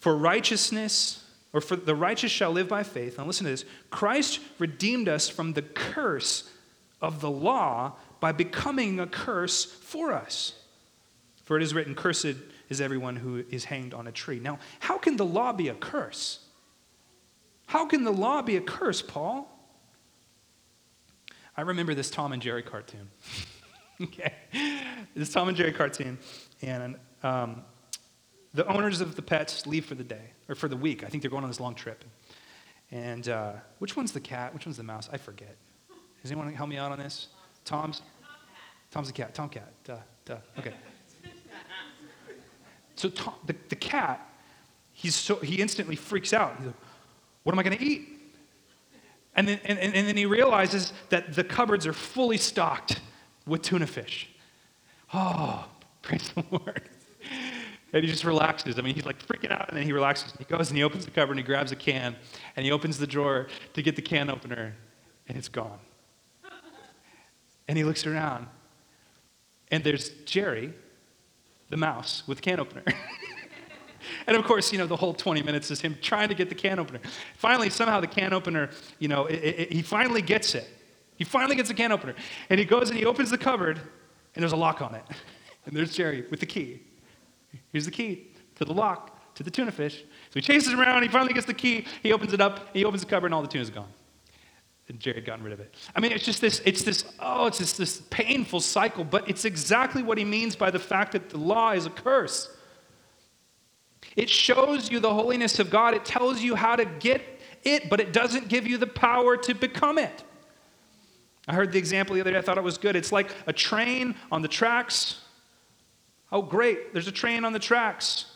For righteousness, or for the righteous shall live by faith. Now, listen to this Christ redeemed us from the curse of the law by becoming a curse for us. For it is written, Cursed is everyone who is hanged on a tree. Now, how can the law be a curse? How can the law be a curse, Paul? I remember this Tom and Jerry cartoon. *laughs* okay. This Tom and Jerry cartoon. And um, the owners of the pets leave for the day, or for the week. I think they're going on this long trip. And uh, which one's the cat? Which one's the mouse? I forget. Does anyone help me out on this? Tom's? Tom's the cat. Tom cat. Duh, duh. Okay. So Tom, the, the cat, he's so, he instantly freaks out. He's like, what am I going to eat? And then, and, and then he realizes that the cupboards are fully stocked with tuna fish. Oh, praise the Lord. And he just relaxes. I mean, he's like freaking out, and then he relaxes. He goes and he opens the cupboard and he grabs a can, and he opens the drawer to get the can opener, and it's gone. And he looks around, and there's Jerry, the mouse, with the can opener. *laughs* And of course, you know, the whole 20 minutes is him trying to get the can opener. Finally, somehow the can opener, you know, it, it, he finally gets it. He finally gets the can opener. And he goes and he opens the cupboard, and there's a lock on it. *laughs* And there's Jerry with the key. Here's the key to the lock, to the tuna fish. So he chases around, he finally gets the key, he opens it up, he opens the cupboard, and all the tuna's gone. And Jerry had gotten rid of it. I mean, it's just this, it's this, oh, it's just this painful cycle, but it's exactly what he means by the fact that the law is a curse. It shows you the holiness of God. It tells you how to get it, but it doesn't give you the power to become it. I heard the example the other day. I thought it was good. It's like a train on the tracks. Oh, great. There's a train on the tracks,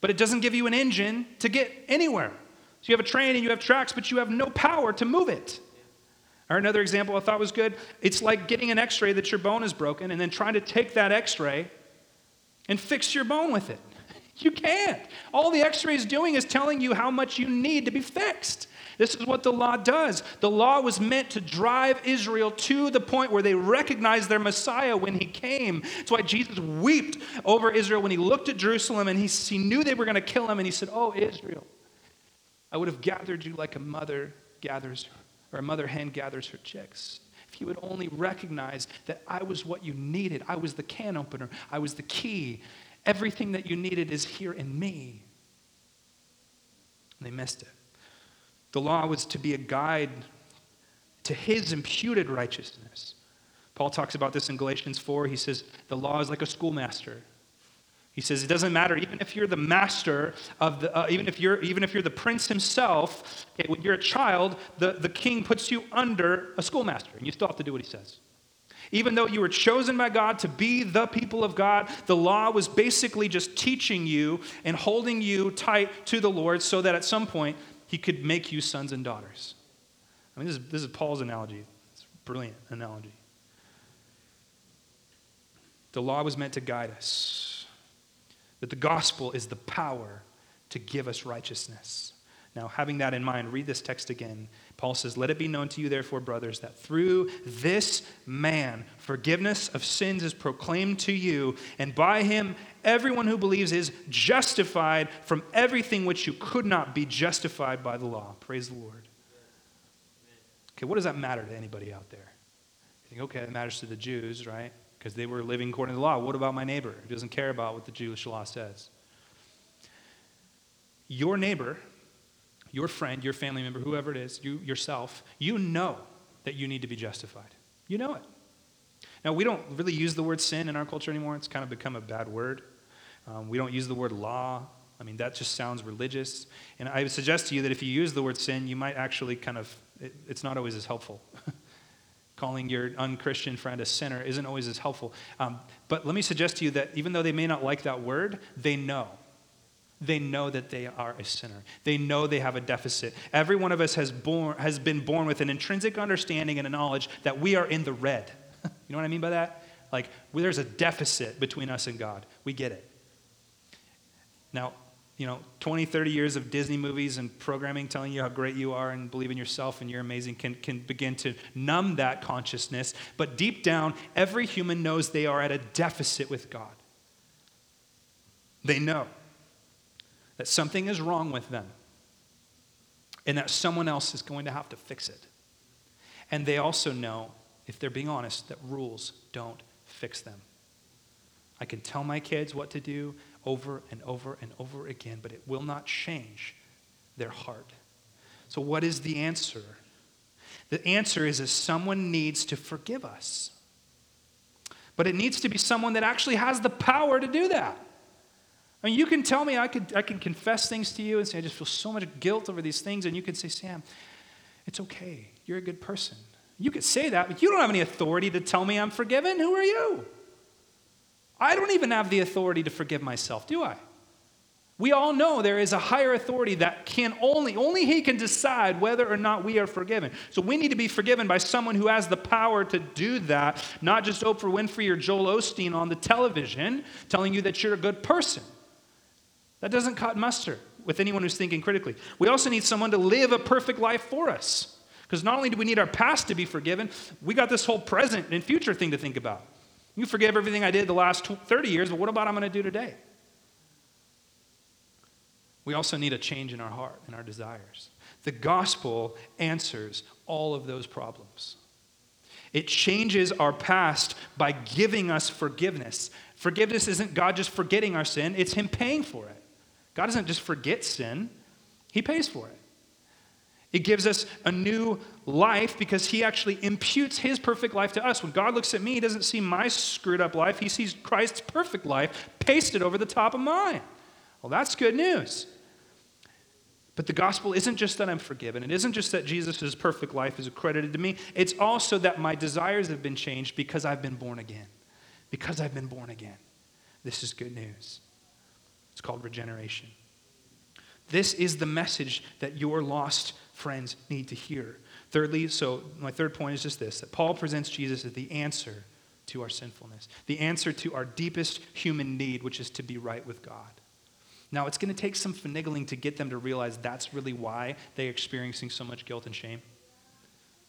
but it doesn't give you an engine to get anywhere. So you have a train and you have tracks, but you have no power to move it. Or another example I thought was good. It's like getting an x ray that your bone is broken and then trying to take that x ray and fix your bone with it. *laughs* You can't. All the x ray is doing is telling you how much you need to be fixed. This is what the law does. The law was meant to drive Israel to the point where they recognized their Messiah when he came. That's why Jesus wept over Israel when he looked at Jerusalem and he, he knew they were going to kill him. And he said, Oh, Israel, I would have gathered you like a mother gathers, or a mother hen gathers her chicks. If you would only recognize that I was what you needed, I was the can opener, I was the key. Everything that you needed is here in me. And they missed it. The law was to be a guide to his imputed righteousness. Paul talks about this in Galatians 4. He says, The law is like a schoolmaster. He says it doesn't matter, even if you're the master of the, uh, even if you're even if you're the prince himself. Okay, when you're a child, the, the king puts you under a schoolmaster, and you still have to do what he says. Even though you were chosen by God to be the people of God, the law was basically just teaching you and holding you tight to the Lord so that at some point he could make you sons and daughters. I mean, this is, this is Paul's analogy. It's a brilliant analogy. The law was meant to guide us, that the gospel is the power to give us righteousness. Now, having that in mind, read this text again. Paul says, Let it be known to you, therefore, brothers, that through this man forgiveness of sins is proclaimed to you, and by him everyone who believes is justified from everything which you could not be justified by the law. Praise the Lord. Okay, what does that matter to anybody out there? You think, okay, it matters to the Jews, right? Because they were living according to the law. What about my neighbor who doesn't care about what the Jewish law says? Your neighbor your friend, your family member, whoever it is, you yourself, you know that you need to be justified. You know it. Now, we don't really use the word sin in our culture anymore. It's kind of become a bad word. Um, we don't use the word law. I mean, that just sounds religious. And I would suggest to you that if you use the word sin, you might actually kind of, it, it's not always as helpful. *laughs* Calling your unchristian friend a sinner isn't always as helpful. Um, but let me suggest to you that even though they may not like that word, they know they know that they are a sinner. They know they have a deficit. Every one of us has, born, has been born with an intrinsic understanding and a knowledge that we are in the red. *laughs* you know what I mean by that? Like, there's a deficit between us and God. We get it. Now, you know, 20, 30 years of Disney movies and programming telling you how great you are and believe in yourself and you're amazing can, can begin to numb that consciousness. But deep down, every human knows they are at a deficit with God. They know that something is wrong with them and that someone else is going to have to fix it. And they also know, if they're being honest, that rules don't fix them. I can tell my kids what to do over and over and over again, but it will not change their heart. So, what is the answer? The answer is that someone needs to forgive us. But it needs to be someone that actually has the power to do that. I mean, you can tell me, I, could, I can confess things to you and say, I just feel so much guilt over these things. And you can say, Sam, it's okay. You're a good person. You could say that, but you don't have any authority to tell me I'm forgiven. Who are you? I don't even have the authority to forgive myself, do I? We all know there is a higher authority that can only, only he can decide whether or not we are forgiven. So we need to be forgiven by someone who has the power to do that, not just Oprah Winfrey or Joel Osteen on the television telling you that you're a good person. That doesn't cut mustard with anyone who's thinking critically. We also need someone to live a perfect life for us. Because not only do we need our past to be forgiven, we got this whole present and future thing to think about. You forgive everything I did the last 30 years, but what about I'm going to do today? We also need a change in our heart and our desires. The gospel answers all of those problems. It changes our past by giving us forgiveness. Forgiveness isn't God just forgetting our sin, it's Him paying for it. God doesn't just forget sin, He pays for it. It gives us a new life because He actually imputes His perfect life to us. When God looks at me, He doesn't see my screwed up life, He sees Christ's perfect life pasted over the top of mine. Well, that's good news. But the gospel isn't just that I'm forgiven. It isn't just that Jesus' perfect life is accredited to me. It's also that my desires have been changed because I've been born again. Because I've been born again. This is good news. It's called regeneration. This is the message that your lost friends need to hear. Thirdly, so my third point is just this that Paul presents Jesus as the answer to our sinfulness, the answer to our deepest human need, which is to be right with God. Now, it's going to take some finagling to get them to realize that's really why they're experiencing so much guilt and shame.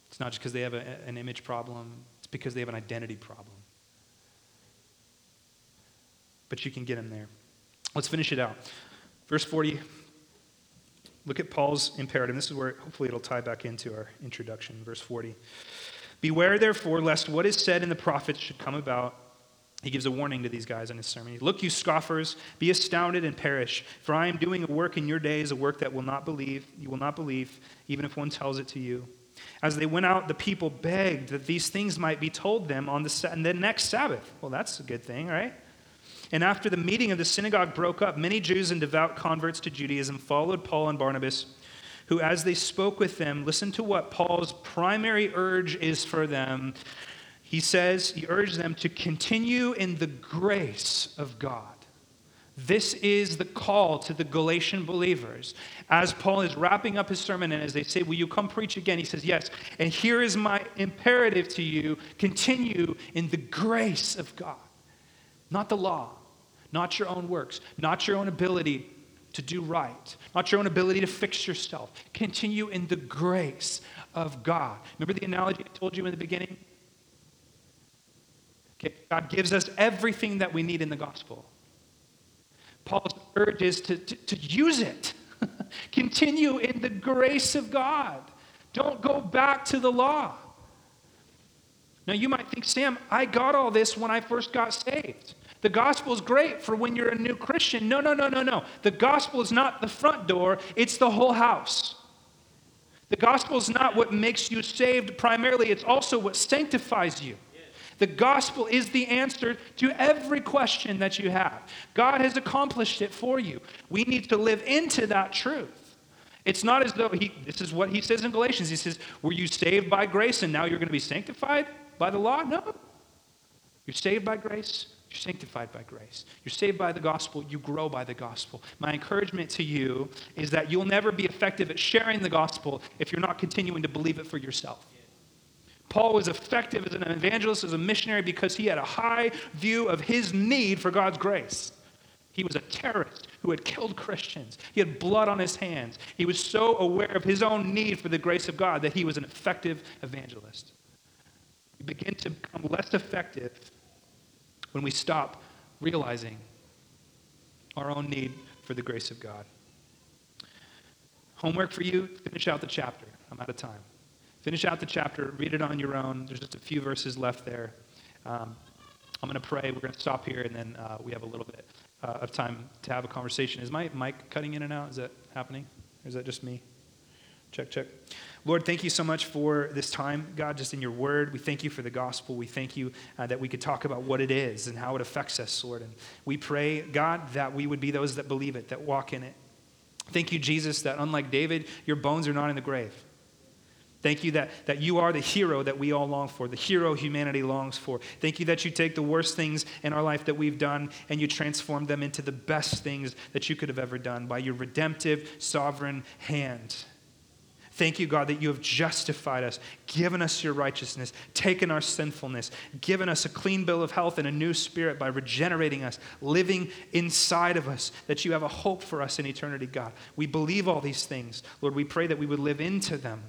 It's not just because they have a, an image problem, it's because they have an identity problem. But you can get them there. Let's finish it out. Verse 40. Look at Paul's imperative. This is where hopefully it'll tie back into our introduction. Verse 40. Beware, therefore, lest what is said in the prophets should come about he gives a warning to these guys in his sermon. Look, you scoffers, be astounded and perish, for I am doing a work in your days, a work that will not believe, you will not believe, even if one tells it to you. As they went out, the people begged that these things might be told them on the, the next Sabbath. Well, that's a good thing, right? And after the meeting of the synagogue broke up, many Jews and devout converts to Judaism followed Paul and Barnabas, who, as they spoke with them, listened to what Paul's primary urge is for them he says, he urges them to continue in the grace of God. This is the call to the Galatian believers. As Paul is wrapping up his sermon, and as they say, Will you come preach again? He says, Yes. And here is my imperative to you continue in the grace of God, not the law, not your own works, not your own ability to do right, not your own ability to fix yourself. Continue in the grace of God. Remember the analogy I told you in the beginning? Okay, God gives us everything that we need in the gospel. Paul's urge is to, to, to use it. *laughs* Continue in the grace of God. Don't go back to the law. Now, you might think, Sam, I got all this when I first got saved. The gospel is great for when you're a new Christian. No, no, no, no, no. The gospel is not the front door, it's the whole house. The gospel is not what makes you saved primarily, it's also what sanctifies you. The gospel is the answer to every question that you have. God has accomplished it for you. We need to live into that truth. It's not as though he, this is what he says in Galatians. He says, Were you saved by grace and now you're going to be sanctified by the law? No. You're saved by grace, you're sanctified by grace. You're saved by the gospel, you grow by the gospel. My encouragement to you is that you'll never be effective at sharing the gospel if you're not continuing to believe it for yourself. Paul was effective as an evangelist, as a missionary, because he had a high view of his need for God's grace. He was a terrorist who had killed Christians. He had blood on his hands. He was so aware of his own need for the grace of God that he was an effective evangelist. We begin to become less effective when we stop realizing our own need for the grace of God. Homework for you finish out the chapter. I'm out of time. Finish out the chapter, read it on your own. There's just a few verses left there. Um, I'm going to pray. We're going to stop here, and then uh, we have a little bit uh, of time to have a conversation. Is my mic cutting in and out? Is that happening? Or is that just me? Check, check. Lord, thank you so much for this time, God, just in your word. We thank you for the gospel. We thank you uh, that we could talk about what it is and how it affects us, Lord. And we pray, God, that we would be those that believe it, that walk in it. Thank you, Jesus, that unlike David, your bones are not in the grave. Thank you that, that you are the hero that we all long for, the hero humanity longs for. Thank you that you take the worst things in our life that we've done and you transform them into the best things that you could have ever done by your redemptive, sovereign hand. Thank you, God, that you have justified us, given us your righteousness, taken our sinfulness, given us a clean bill of health and a new spirit by regenerating us, living inside of us, that you have a hope for us in eternity, God. We believe all these things. Lord, we pray that we would live into them.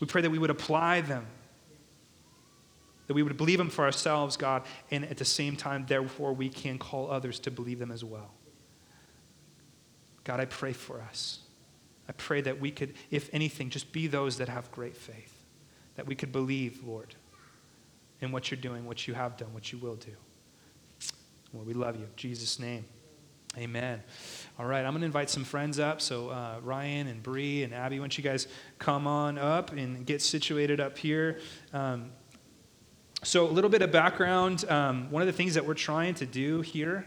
We pray that we would apply them, that we would believe them for ourselves, God, and at the same time, therefore, we can call others to believe them as well. God, I pray for us. I pray that we could, if anything, just be those that have great faith, that we could believe, Lord, in what you're doing, what you have done, what you will do. Lord, we love you. In Jesus' name. Amen. All right, I'm going to invite some friends up. So uh, Ryan and Bree and Abby, why don't you guys come on up and get situated up here? Um, so a little bit of background. Um, one of the things that we're trying to do here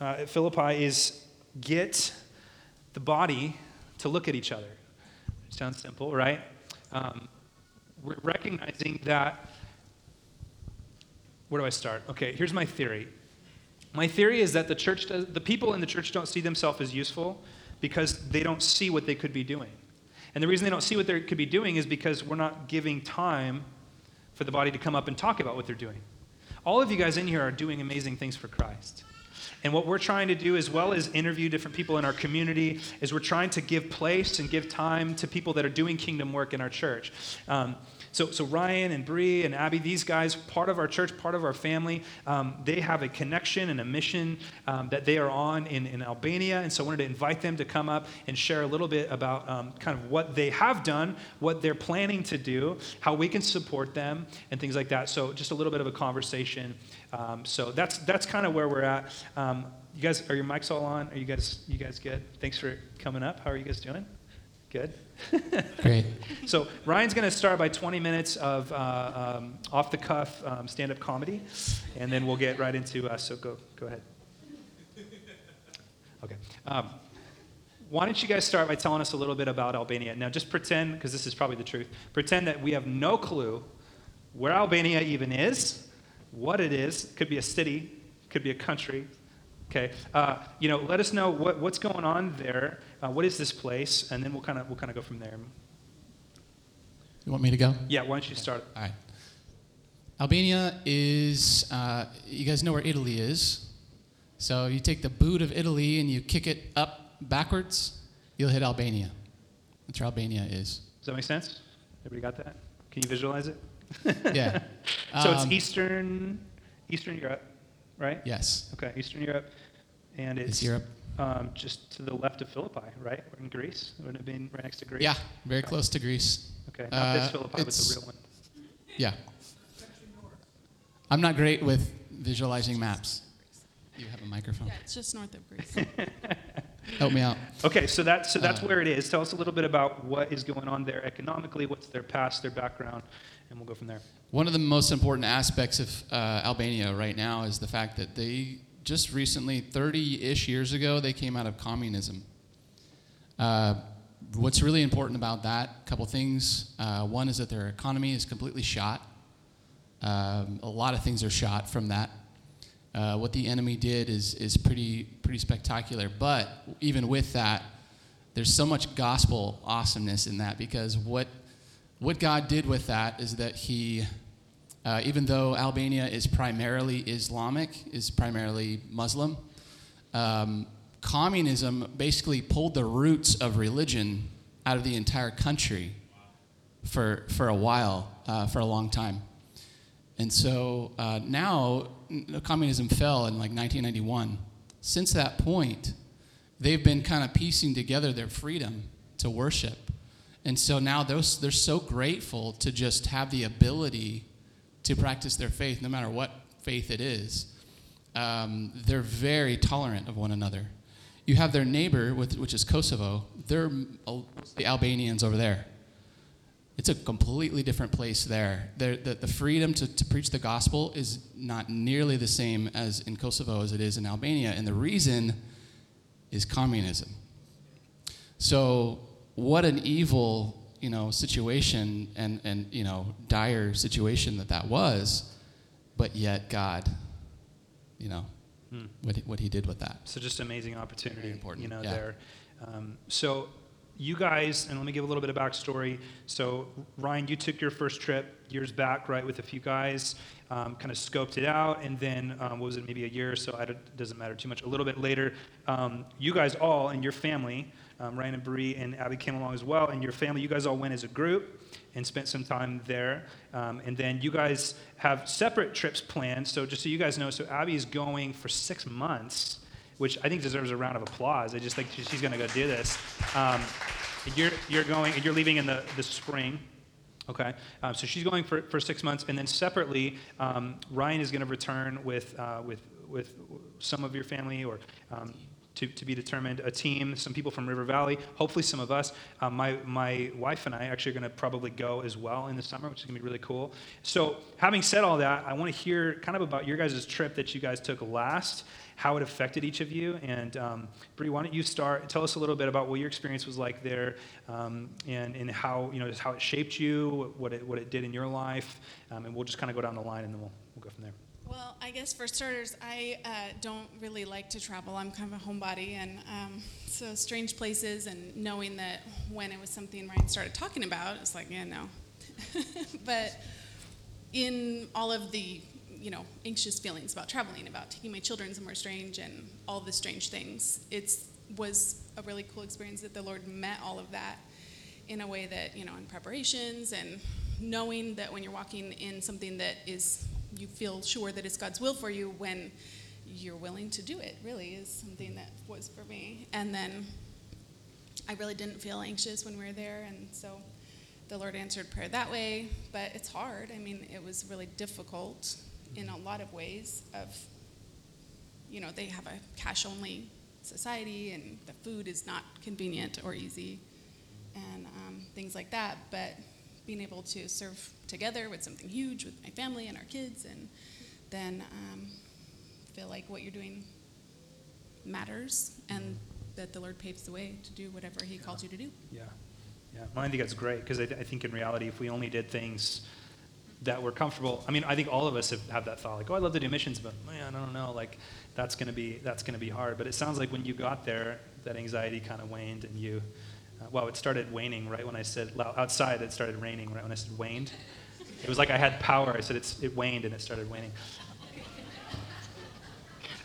uh, at Philippi is get the body to look at each other. Sounds simple, right? Um, we're recognizing that. Where do I start? Okay, here's my theory. My theory is that the church, does, the people in the church don't see themselves as useful because they don't see what they could be doing. And the reason they don't see what they could be doing is because we're not giving time for the body to come up and talk about what they're doing. All of you guys in here are doing amazing things for Christ. And what we're trying to do, as well as interview different people in our community, is we're trying to give place and give time to people that are doing kingdom work in our church. Um, so, so Ryan and Bree and Abby, these guys, part of our church, part of our family, um, they have a connection and a mission um, that they are on in, in Albania. And so I wanted to invite them to come up and share a little bit about um, kind of what they have done, what they're planning to do, how we can support them, and things like that. So just a little bit of a conversation. Um, so that's, that's kind of where we're at. Um, you guys, are your mics all on? Are you guys, you guys good? Thanks for coming up. How are you guys doing? Good. *laughs* Great. So Ryan's going to start by 20 minutes of uh, um, off the cuff um, stand up comedy, and then we'll get right into. Uh, so go go ahead. Okay. Um, why don't you guys start by telling us a little bit about Albania? Now, just pretend, because this is probably the truth, pretend that we have no clue where Albania even is, what it is. Could be a city, could be a country. Okay. Uh, you know, let us know what, what's going on there. Uh, what is this place? And then we'll kind of we'll kind of go from there. You want me to go? Yeah. Why don't you start? All right. Albania is, uh, you guys know where Italy is. So you take the boot of Italy and you kick it up backwards, you'll hit Albania. That's where Albania is. Does that make sense? Everybody got that? Can you visualize it? *laughs* Yeah. so it's Um, Eastern Eastern Europe, right? Yes. Okay, Eastern Europe, and it's, It's Europe. Um, just to the left of Philippi, right? We're in Greece. It would have been right next to Greece. Yeah, very close to Greece. Okay, not this Uh, Philippi, but the it's- real one. Yeah. I'm not great with visualizing maps. You have a microphone. Yeah, it's just north of Greece. *laughs* Help me out. Okay, so that's so that's Uh, where it is. Tell us a little bit about what is going on there economically. What's their past, their background, and we'll go from there. One of the most important aspects of uh, Albania right now is the fact that they just recently, 30 ish years ago, they came out of communism. Uh, what's really important about that, a couple things. Uh, one is that their economy is completely shot. Um, a lot of things are shot from that. Uh, what the enemy did is, is pretty, pretty spectacular. But even with that, there's so much gospel awesomeness in that because what, what God did with that is that He, uh, even though Albania is primarily Islamic, is primarily Muslim, um, communism basically pulled the roots of religion out of the entire country for, for a while, uh, for a long time. And so uh, now, communism fell in like 1991. Since that point, they've been kind of piecing together their freedom to worship. And so now those, they're so grateful to just have the ability to practice their faith, no matter what faith it is. Um, they're very tolerant of one another. You have their neighbor, with, which is Kosovo. They're the Albanians over there. It's a completely different place there. There- The, the freedom to, to preach the gospel is not nearly the same as in Kosovo as it is in Albania. And the reason is communism. So, what an evil you know, situation and, and you know, dire situation that that was, but yet God, you know, Hmm. what, he, what he did with that. So just amazing opportunity, Very important, you know, yeah. there. Um, so you guys, and let me give a little bit of backstory. So Ryan, you took your first trip years back, right, with a few guys, um, kind of scoped it out, and then um, what was it, maybe a year or so? It doesn't matter too much. A little bit later, um, you guys all and your family, um, Ryan and Bree and Abby came along as well, and your family, you guys all went as a group and spent some time there. Um, and then you guys have separate trips planned. So just so you guys know, so Abby is going for six months, which I think deserves a round of applause. I just think she's going to go do this. Um, you're, you're going, and you're leaving in the, the spring. Okay, um, so she's going for, for six months, and then separately, um, Ryan is going to return with, uh, with, with some of your family or um, to, to be determined, a team, some people from River Valley, hopefully some of us. Um, my, my wife and I actually are going to probably go as well in the summer, which is going to be really cool. So, having said all that, I want to hear kind of about your guys' trip that you guys took last, how it affected each of you. And um, why don't you start? Tell us a little bit about what your experience was like there, um, and, and how you know just how it shaped you, what it what it did in your life, um, and we'll just kind of go down the line, and then we'll we'll go from there. Well, I guess for starters, I uh, don't really like to travel. I'm kind of a homebody, and um, so strange places, and knowing that when it was something Ryan started talking about, it's like, yeah, no. *laughs* but in all of the you know, anxious feelings about traveling, about taking my children somewhere strange, and all the strange things. it was a really cool experience that the Lord met all of that in a way that you know, in preparations and knowing that when you're walking in something that is you feel sure that it's God's will for you when you're willing to do it. Really is something that was for me, and then I really didn't feel anxious when we were there, and so the Lord answered prayer that way. But it's hard. I mean, it was really difficult in a lot of ways. Of you know, they have a cash only society, and the food is not convenient or easy, and um, things like that. But being able to serve together with something huge with my family and our kids, and then um, feel like what you're doing matters, and that the Lord paves the way to do whatever He calls you to do. Yeah, yeah. Well, I think that's great because I, I think in reality, if we only did things that were comfortable, I mean, I think all of us have, have that thought, like, oh, I love to do missions, but man, I don't know, like, that's gonna be that's gonna be hard. But it sounds like when you got there, that anxiety kind of waned, and you, uh, well, it started waning right when I said outside. It started raining right when I said waned. It was like I had power. I said it's, it waned and it started waning.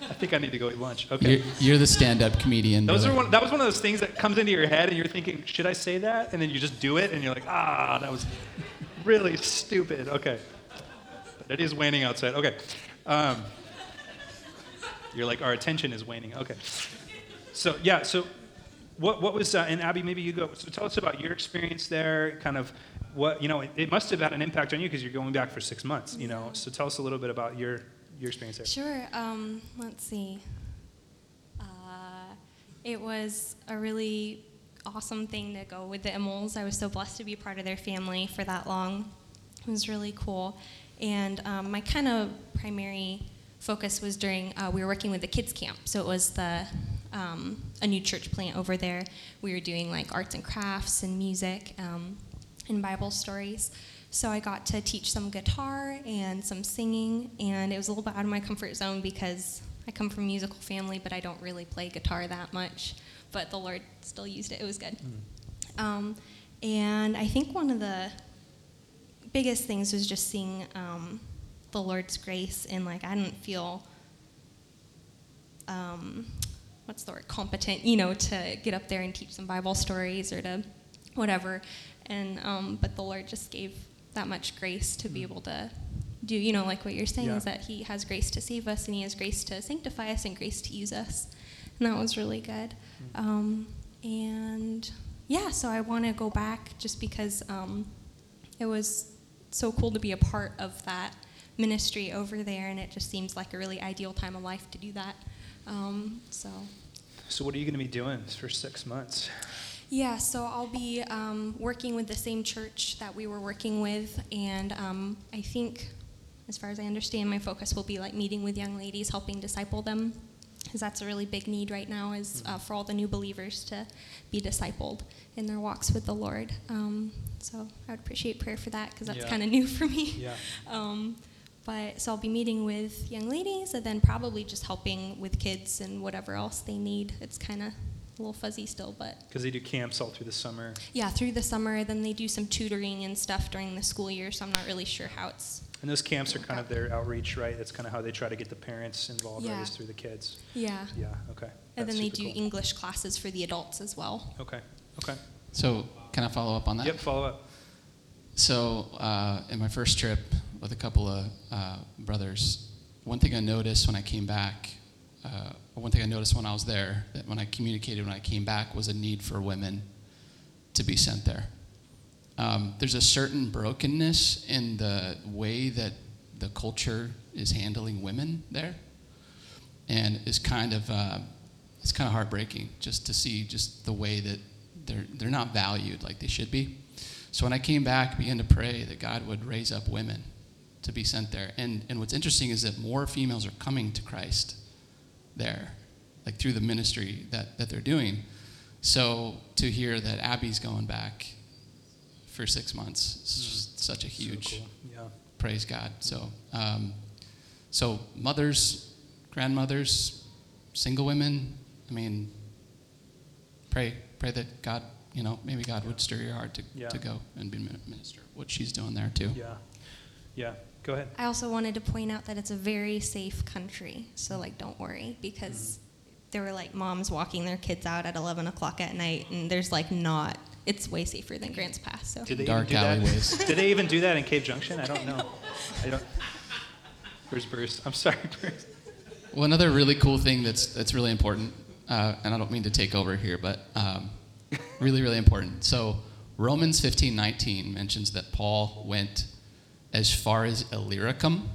I think I need to go eat lunch. Okay. You're, you're the stand-up comedian. Those are one, that was one of those things that comes into your head, and you're thinking, should I say that? And then you just do it, and you're like, ah, that was really stupid. Okay. But it is waning outside. Okay. Um, you're like, our attention is waning. Okay. So yeah. So what what was uh, and Abby? Maybe you go. So tell us about your experience there. Kind of what you know. It, it must have had an impact on you because you're going back for six months. You know. So tell us a little bit about your your experience there? Sure. Um, let's see. Uh, it was a really awesome thing to go with the Immels. I was so blessed to be part of their family for that long. It was really cool. And um, my kind of primary focus was during, uh, we were working with the kids camp. So it was the, um, a new church plant over there. We were doing like arts and crafts and music um, and Bible stories. So I got to teach some guitar and some singing, and it was a little bit out of my comfort zone because I come from a musical family, but I don't really play guitar that much. But the Lord still used it. It was good. Mm. Um, and I think one of the biggest things was just seeing um, the Lord's grace, and like I didn't feel. Um, what's the word competent you know to get up there and teach some bible stories or to whatever and um, but the lord just gave that much grace to be mm. able to do, you know, like what you're saying yeah. is that He has grace to save us and He has grace to sanctify us and grace to use us. And that was really good. Mm. Um, and yeah, so I want to go back just because um, it was so cool to be a part of that ministry over there, and it just seems like a really ideal time of life to do that. Um, so. So, what are you going to be doing for six months? Yeah, so I'll be um, working with the same church that we were working with, and um, I think, as far as I understand, my focus will be like meeting with young ladies, helping disciple them, because that's a really big need right now, is uh, for all the new believers to be discipled in their walks with the Lord. Um, so I would appreciate prayer for that, because that's yeah. kind of new for me. Yeah. *laughs* Um, but so I'll be meeting with young ladies, and then probably just helping with kids and whatever else they need. It's kind of a little fuzzy still, but because they do camps all through the summer. Yeah, through the summer. Then they do some tutoring and stuff during the school year. So I'm not really sure how it's. And those camps are kind of their outreach, right? That's kind of how they try to get the parents involved, yeah. right? Is through the kids. Yeah. Yeah. Okay. And then they do cool. English classes for the adults as well. Okay. Okay. So can I follow up on that? Yep. Follow up. So uh, in my first trip with a couple of uh, brothers, one thing I noticed when I came back uh, one thing I noticed when I was there, that when I communicated when I came back, was a need for women to be sent there. Um, there's a certain brokenness in the way that the culture is handling women there, and it's kind of uh, it's kind of heartbreaking just to see just the way that they're they're not valued like they should be. So when I came back, began to pray that God would raise up women to be sent there. And and what's interesting is that more females are coming to Christ there, like through the ministry that, that they're doing. So to hear that Abby's going back for six months is mm. such a huge so cool. yeah. praise God. So, um, so mothers, grandmothers, single women. I mean, pray pray that God, you know, maybe God yeah. would stir your heart to, yeah. to go and be minister. What she's doing there too. Yeah, yeah. Go ahead. I also wanted to point out that it's a very safe country. So, like, don't worry because there were like moms walking their kids out at 11 o'clock at night, and there's like not, it's way safer than Grants Pass. So, Did they Dark even do alleyways. *laughs* That? Did they even do that in Cave Junction? I don't know. I don't. *laughs* Where's Bruce? I'm sorry, *laughs* Bruce. Well, another really cool thing that's that's really important, uh, and I don't mean to take over here, but um, really, really important. So Romans 15:19 mentions that Paul went as far as Illyricum,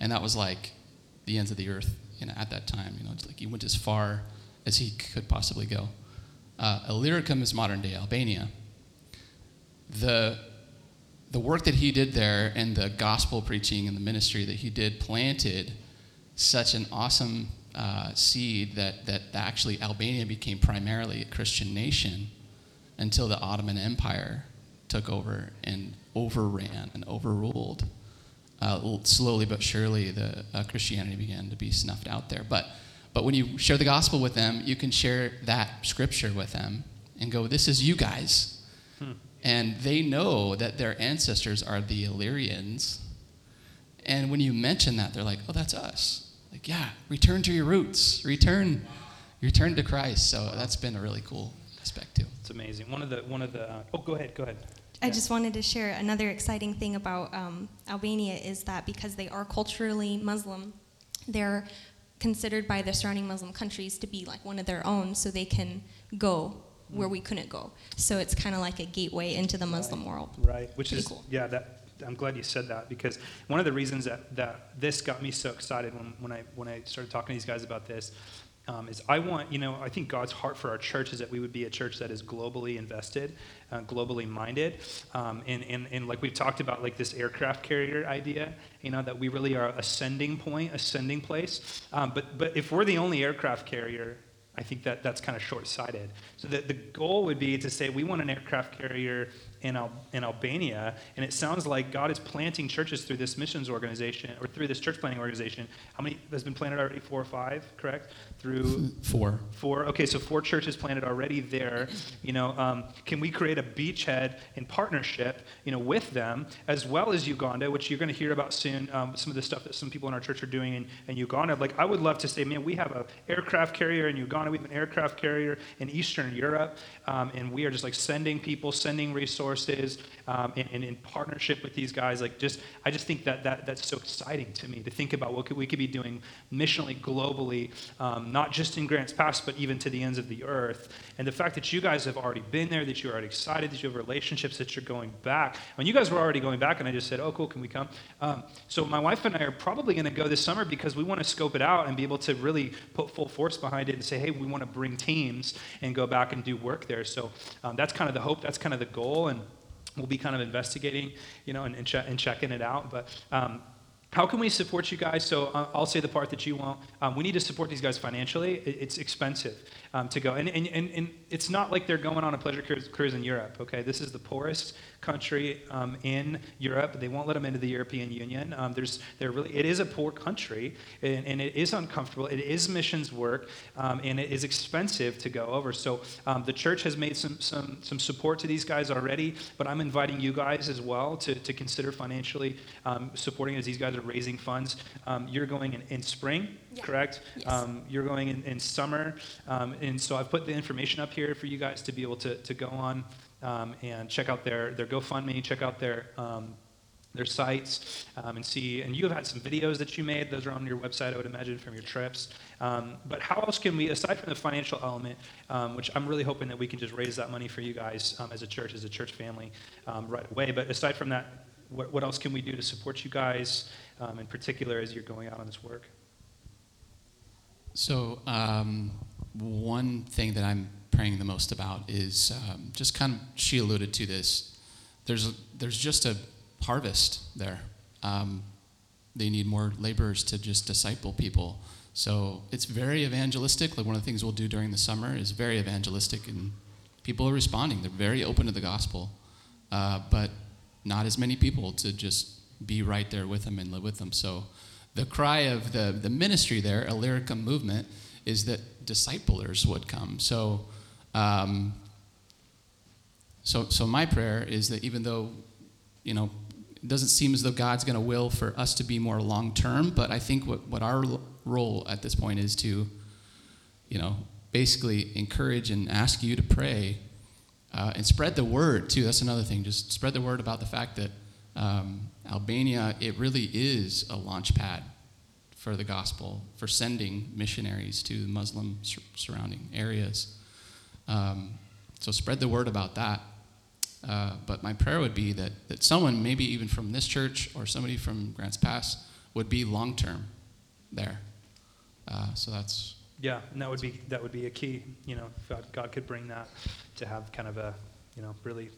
and that was like the ends of the earth, you know, at that time. You know, it's like he went as far as he could possibly go. Uh, Illyricum is modern day Albania. The the work that he did there and the gospel preaching and the ministry that he did planted such an awesome uh, seed that, that actually Albania became primarily a Christian nation until the Ottoman Empire took over and overran and overruled. Uh, slowly but surely, the uh, Christianity began to be snuffed out there. But, but when you share the gospel with them, you can share that scripture with them and go, This is you guys. Hmm. And they know that their ancestors are the Illyrians. And when you mention that, they're like, oh, that's us. Like, yeah, return to your roots. Return, return to Christ. So that's been a really cool aspect too. It's amazing. One of the one of the. Uh, oh, go ahead. Go ahead. I just wanted to share another exciting thing about um, Albania is that because they are culturally Muslim, they're considered by the surrounding Muslim countries to be like one of their own, so they can go where we couldn't go. So it's kind of like a gateway into the Muslim world. Right. Which Pretty is cool. yeah. That I'm glad you said that because one of the reasons that that this got me so excited when when I when I started talking to these guys about this. Um, is I want, you know, I think God's heart for our church is that we would be a church that is globally invested, uh, globally minded. Um, and, and, and like we've talked about, like this aircraft carrier idea, you know, that we really are a sending point, a sending place. Um, but, but if we're the only aircraft carrier, I think that that's kind of short sighted. So the, the goal would be to say we want an aircraft carrier in, Al- in Albania, and it sounds like God is planting churches through this missions organization or through this church planting organization. How many has been planted already? Four or five, correct? Through Four. Four. Okay, so four churches planted already there. You know, um, can we create a beachhead in partnership, you know, with them as well as Uganda, which you're going to hear about soon. Um, some of the stuff that some people in our church are doing in, in Uganda. Like, I would love to say, man, we have an aircraft carrier in Uganda. We have an aircraft carrier in Eastern Europe, um, and we are just like sending people, sending resources, um, and, and in partnership with these guys. Like, just I just think that, that that's so exciting to me to think about what could, we could be doing missionally, globally, um, not just in Grants Pass, but even to the ends of the earth. And the fact that you guys have already been there, that you're already excited, that you have relationships, that you're going back. When you guys were already going back, and I just said, "Oh, cool, can we come?" Um, so my wife and I are probably going to go this summer because we want to scope it out and be able to really put full force behind it and say, "Hey, we want to bring teams and go back and do work there." So um, that's kind of the hope. That's kind of the goal, and we'll be kind of investigating, you know, and, and, che- and checking it out. But um, how can we support you guys? So uh, I'll say the part that you want. Um, we need to support these guys financially. It, it's expensive um, to go. And, and, and, and it's not like they're going on a pleasure cruise, cruise in Europe, okay? This is the poorest country um, in Europe. They won't let them into the European Union. Um, there's, they're really, it is a poor country, and, and it is uncomfortable. It is missions work, um, and it is expensive to go over. So um, the church has made some, some, some support to these guys already, but I'm inviting you guys as well to, to consider financially um, supporting as these guys are raising funds. Um, you're going in, in spring, Yeah. correct? Yes. Um, you're going in, in summer. Um, and so I've put the information up here for you guys to be able to, to go on um, and check out their, their GoFundMe, check out their, um, their sites, um, and see. And you have had some videos that you made. Those are on your website, I would imagine, from your trips. Um, but how else can we, aside from the financial element, um, which I'm really hoping that we can just raise that money for you guys um, as a church, as a church family, right away. But aside from that, what, what else can we do to support you guys, in particular, as you're going out on this work? So, one thing that I'm praying the most about is um, just kind of, she alluded to this. There's, a, there's just a harvest there. Um, they need more laborers to just disciple people. So, it's very evangelistic. Like, one of the things we'll do during the summer is very evangelistic, and people are responding. They're very open to the gospel, uh, but not as many people to just be right there with them and live with them. So, the cry of the, the ministry there, Illyricum movement, is that disciplers would come. So, um, so, so my prayer is that even though, you know, it doesn't seem as though God's going to will for us to be more long term, but I think what, what our role at this point is to, you know, basically encourage and ask you to pray uh, and spread the word too. That's another thing. Just spread the word about the fact that um, Albania, it really is a launch pad for the gospel, for sending missionaries to the Muslim sur- surrounding areas. Um, so spread the word about that. Uh, but my prayer would be that, that someone, maybe even from this church or somebody from Grants Pass, would be long term there. Uh, so that's Yeah, and that would be that would be a key. You know, God, God could bring that to have kind of a you know really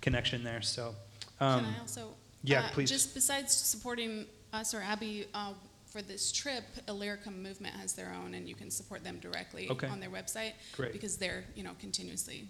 connection there. So, um, Can I also? yeah, uh, please. Just besides supporting us or Abby uh, for this trip, Illyricum Movement has their own, and you can support them directly Okay. on their website. Great. Because they're you know continuously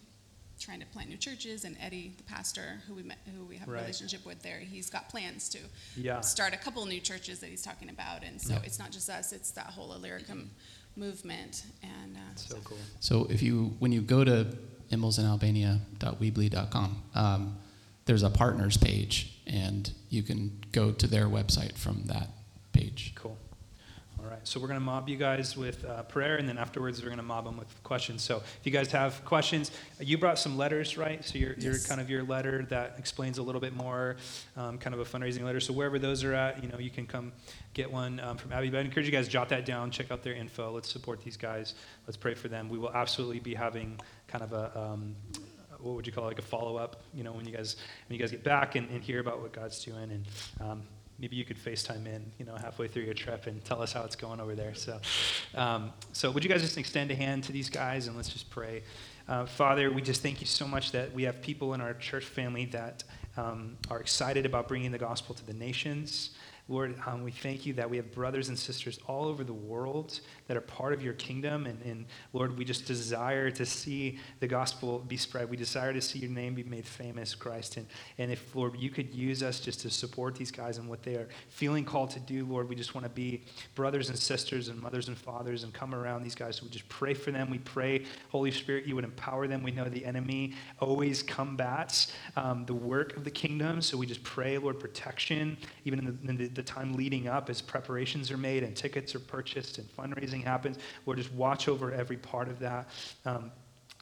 trying to plant new churches, and Eddie, the pastor who we met, who we have Right. a relationship with there, he's got plans to Yeah. start a couple new churches that he's talking about, and so Yeah. it's not just us; it's that whole Illyricum movement, and uh, so cool. So if you, when you go to immelsinalbania.weebly.com, um, there's a partners page, and you can go to their website from that page. Cool. All right. So we're going to mob you guys with uh, prayer, and then afterwards we're going to mob them with questions. So if you guys have questions, you brought some letters, right? So your, your Yes. kind of your letter that explains a little bit more, um, kind of a fundraising letter. So wherever those are at, you know, you can come get one um, from Abby. But I encourage you guys jot that down, check out their info. Let's support these guys. Let's pray for them. We will absolutely be having kind of a um, what would you call it, like a follow up? You know, when you guys when you guys get back and, and hear about what God's doing, and um, maybe you could FaceTime in, you know, halfway through your trip and tell us how it's going over there. So, um, so would you guys just extend a hand to these guys and let's just pray. Uh, Father, we just thank you so much that we have people in our church family that um, are excited about bringing the gospel to the nations. Lord, um, we thank you that we have brothers and sisters all over the world that are part of your kingdom. And, and Lord, we just desire to see the gospel be spread. We desire to see your name be made famous, Christ. And, and if, Lord, you could use us just to support these guys and what they are feeling called to do, Lord, we just want to be brothers and sisters and mothers and fathers and come around these guys. So we just pray for them. We pray, Holy Spirit, you would empower them. We know the enemy always combats um, the work of the kingdom. So we just pray, Lord, protection, even in the, in the, the time leading up as preparations are made and tickets are purchased and fundraising happens. Lord, just watch over every part of that. Um,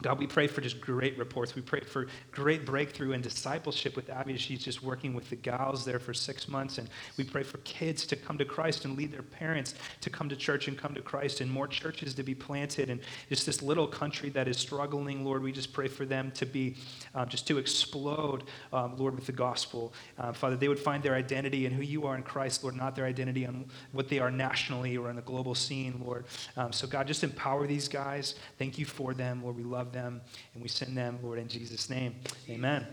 God, we pray for just great reports. We pray for great breakthrough and discipleship with Abby she's just working with the gals there for six months. And we pray for kids to come to Christ and lead their parents to come to church and come to Christ and more churches to be planted. And just this little country that is struggling, Lord, we just pray for them to be, um, just to explode, um, Lord, with the gospel. Uh, Father, they would find their identity in who you are in Christ, Lord, not their identity on what they are nationally or in the global scene, Lord. Um, so, God, just empower these guys. Thank you for them, Lord. We love them and we send them, Lord, in Jesus' name. Amen.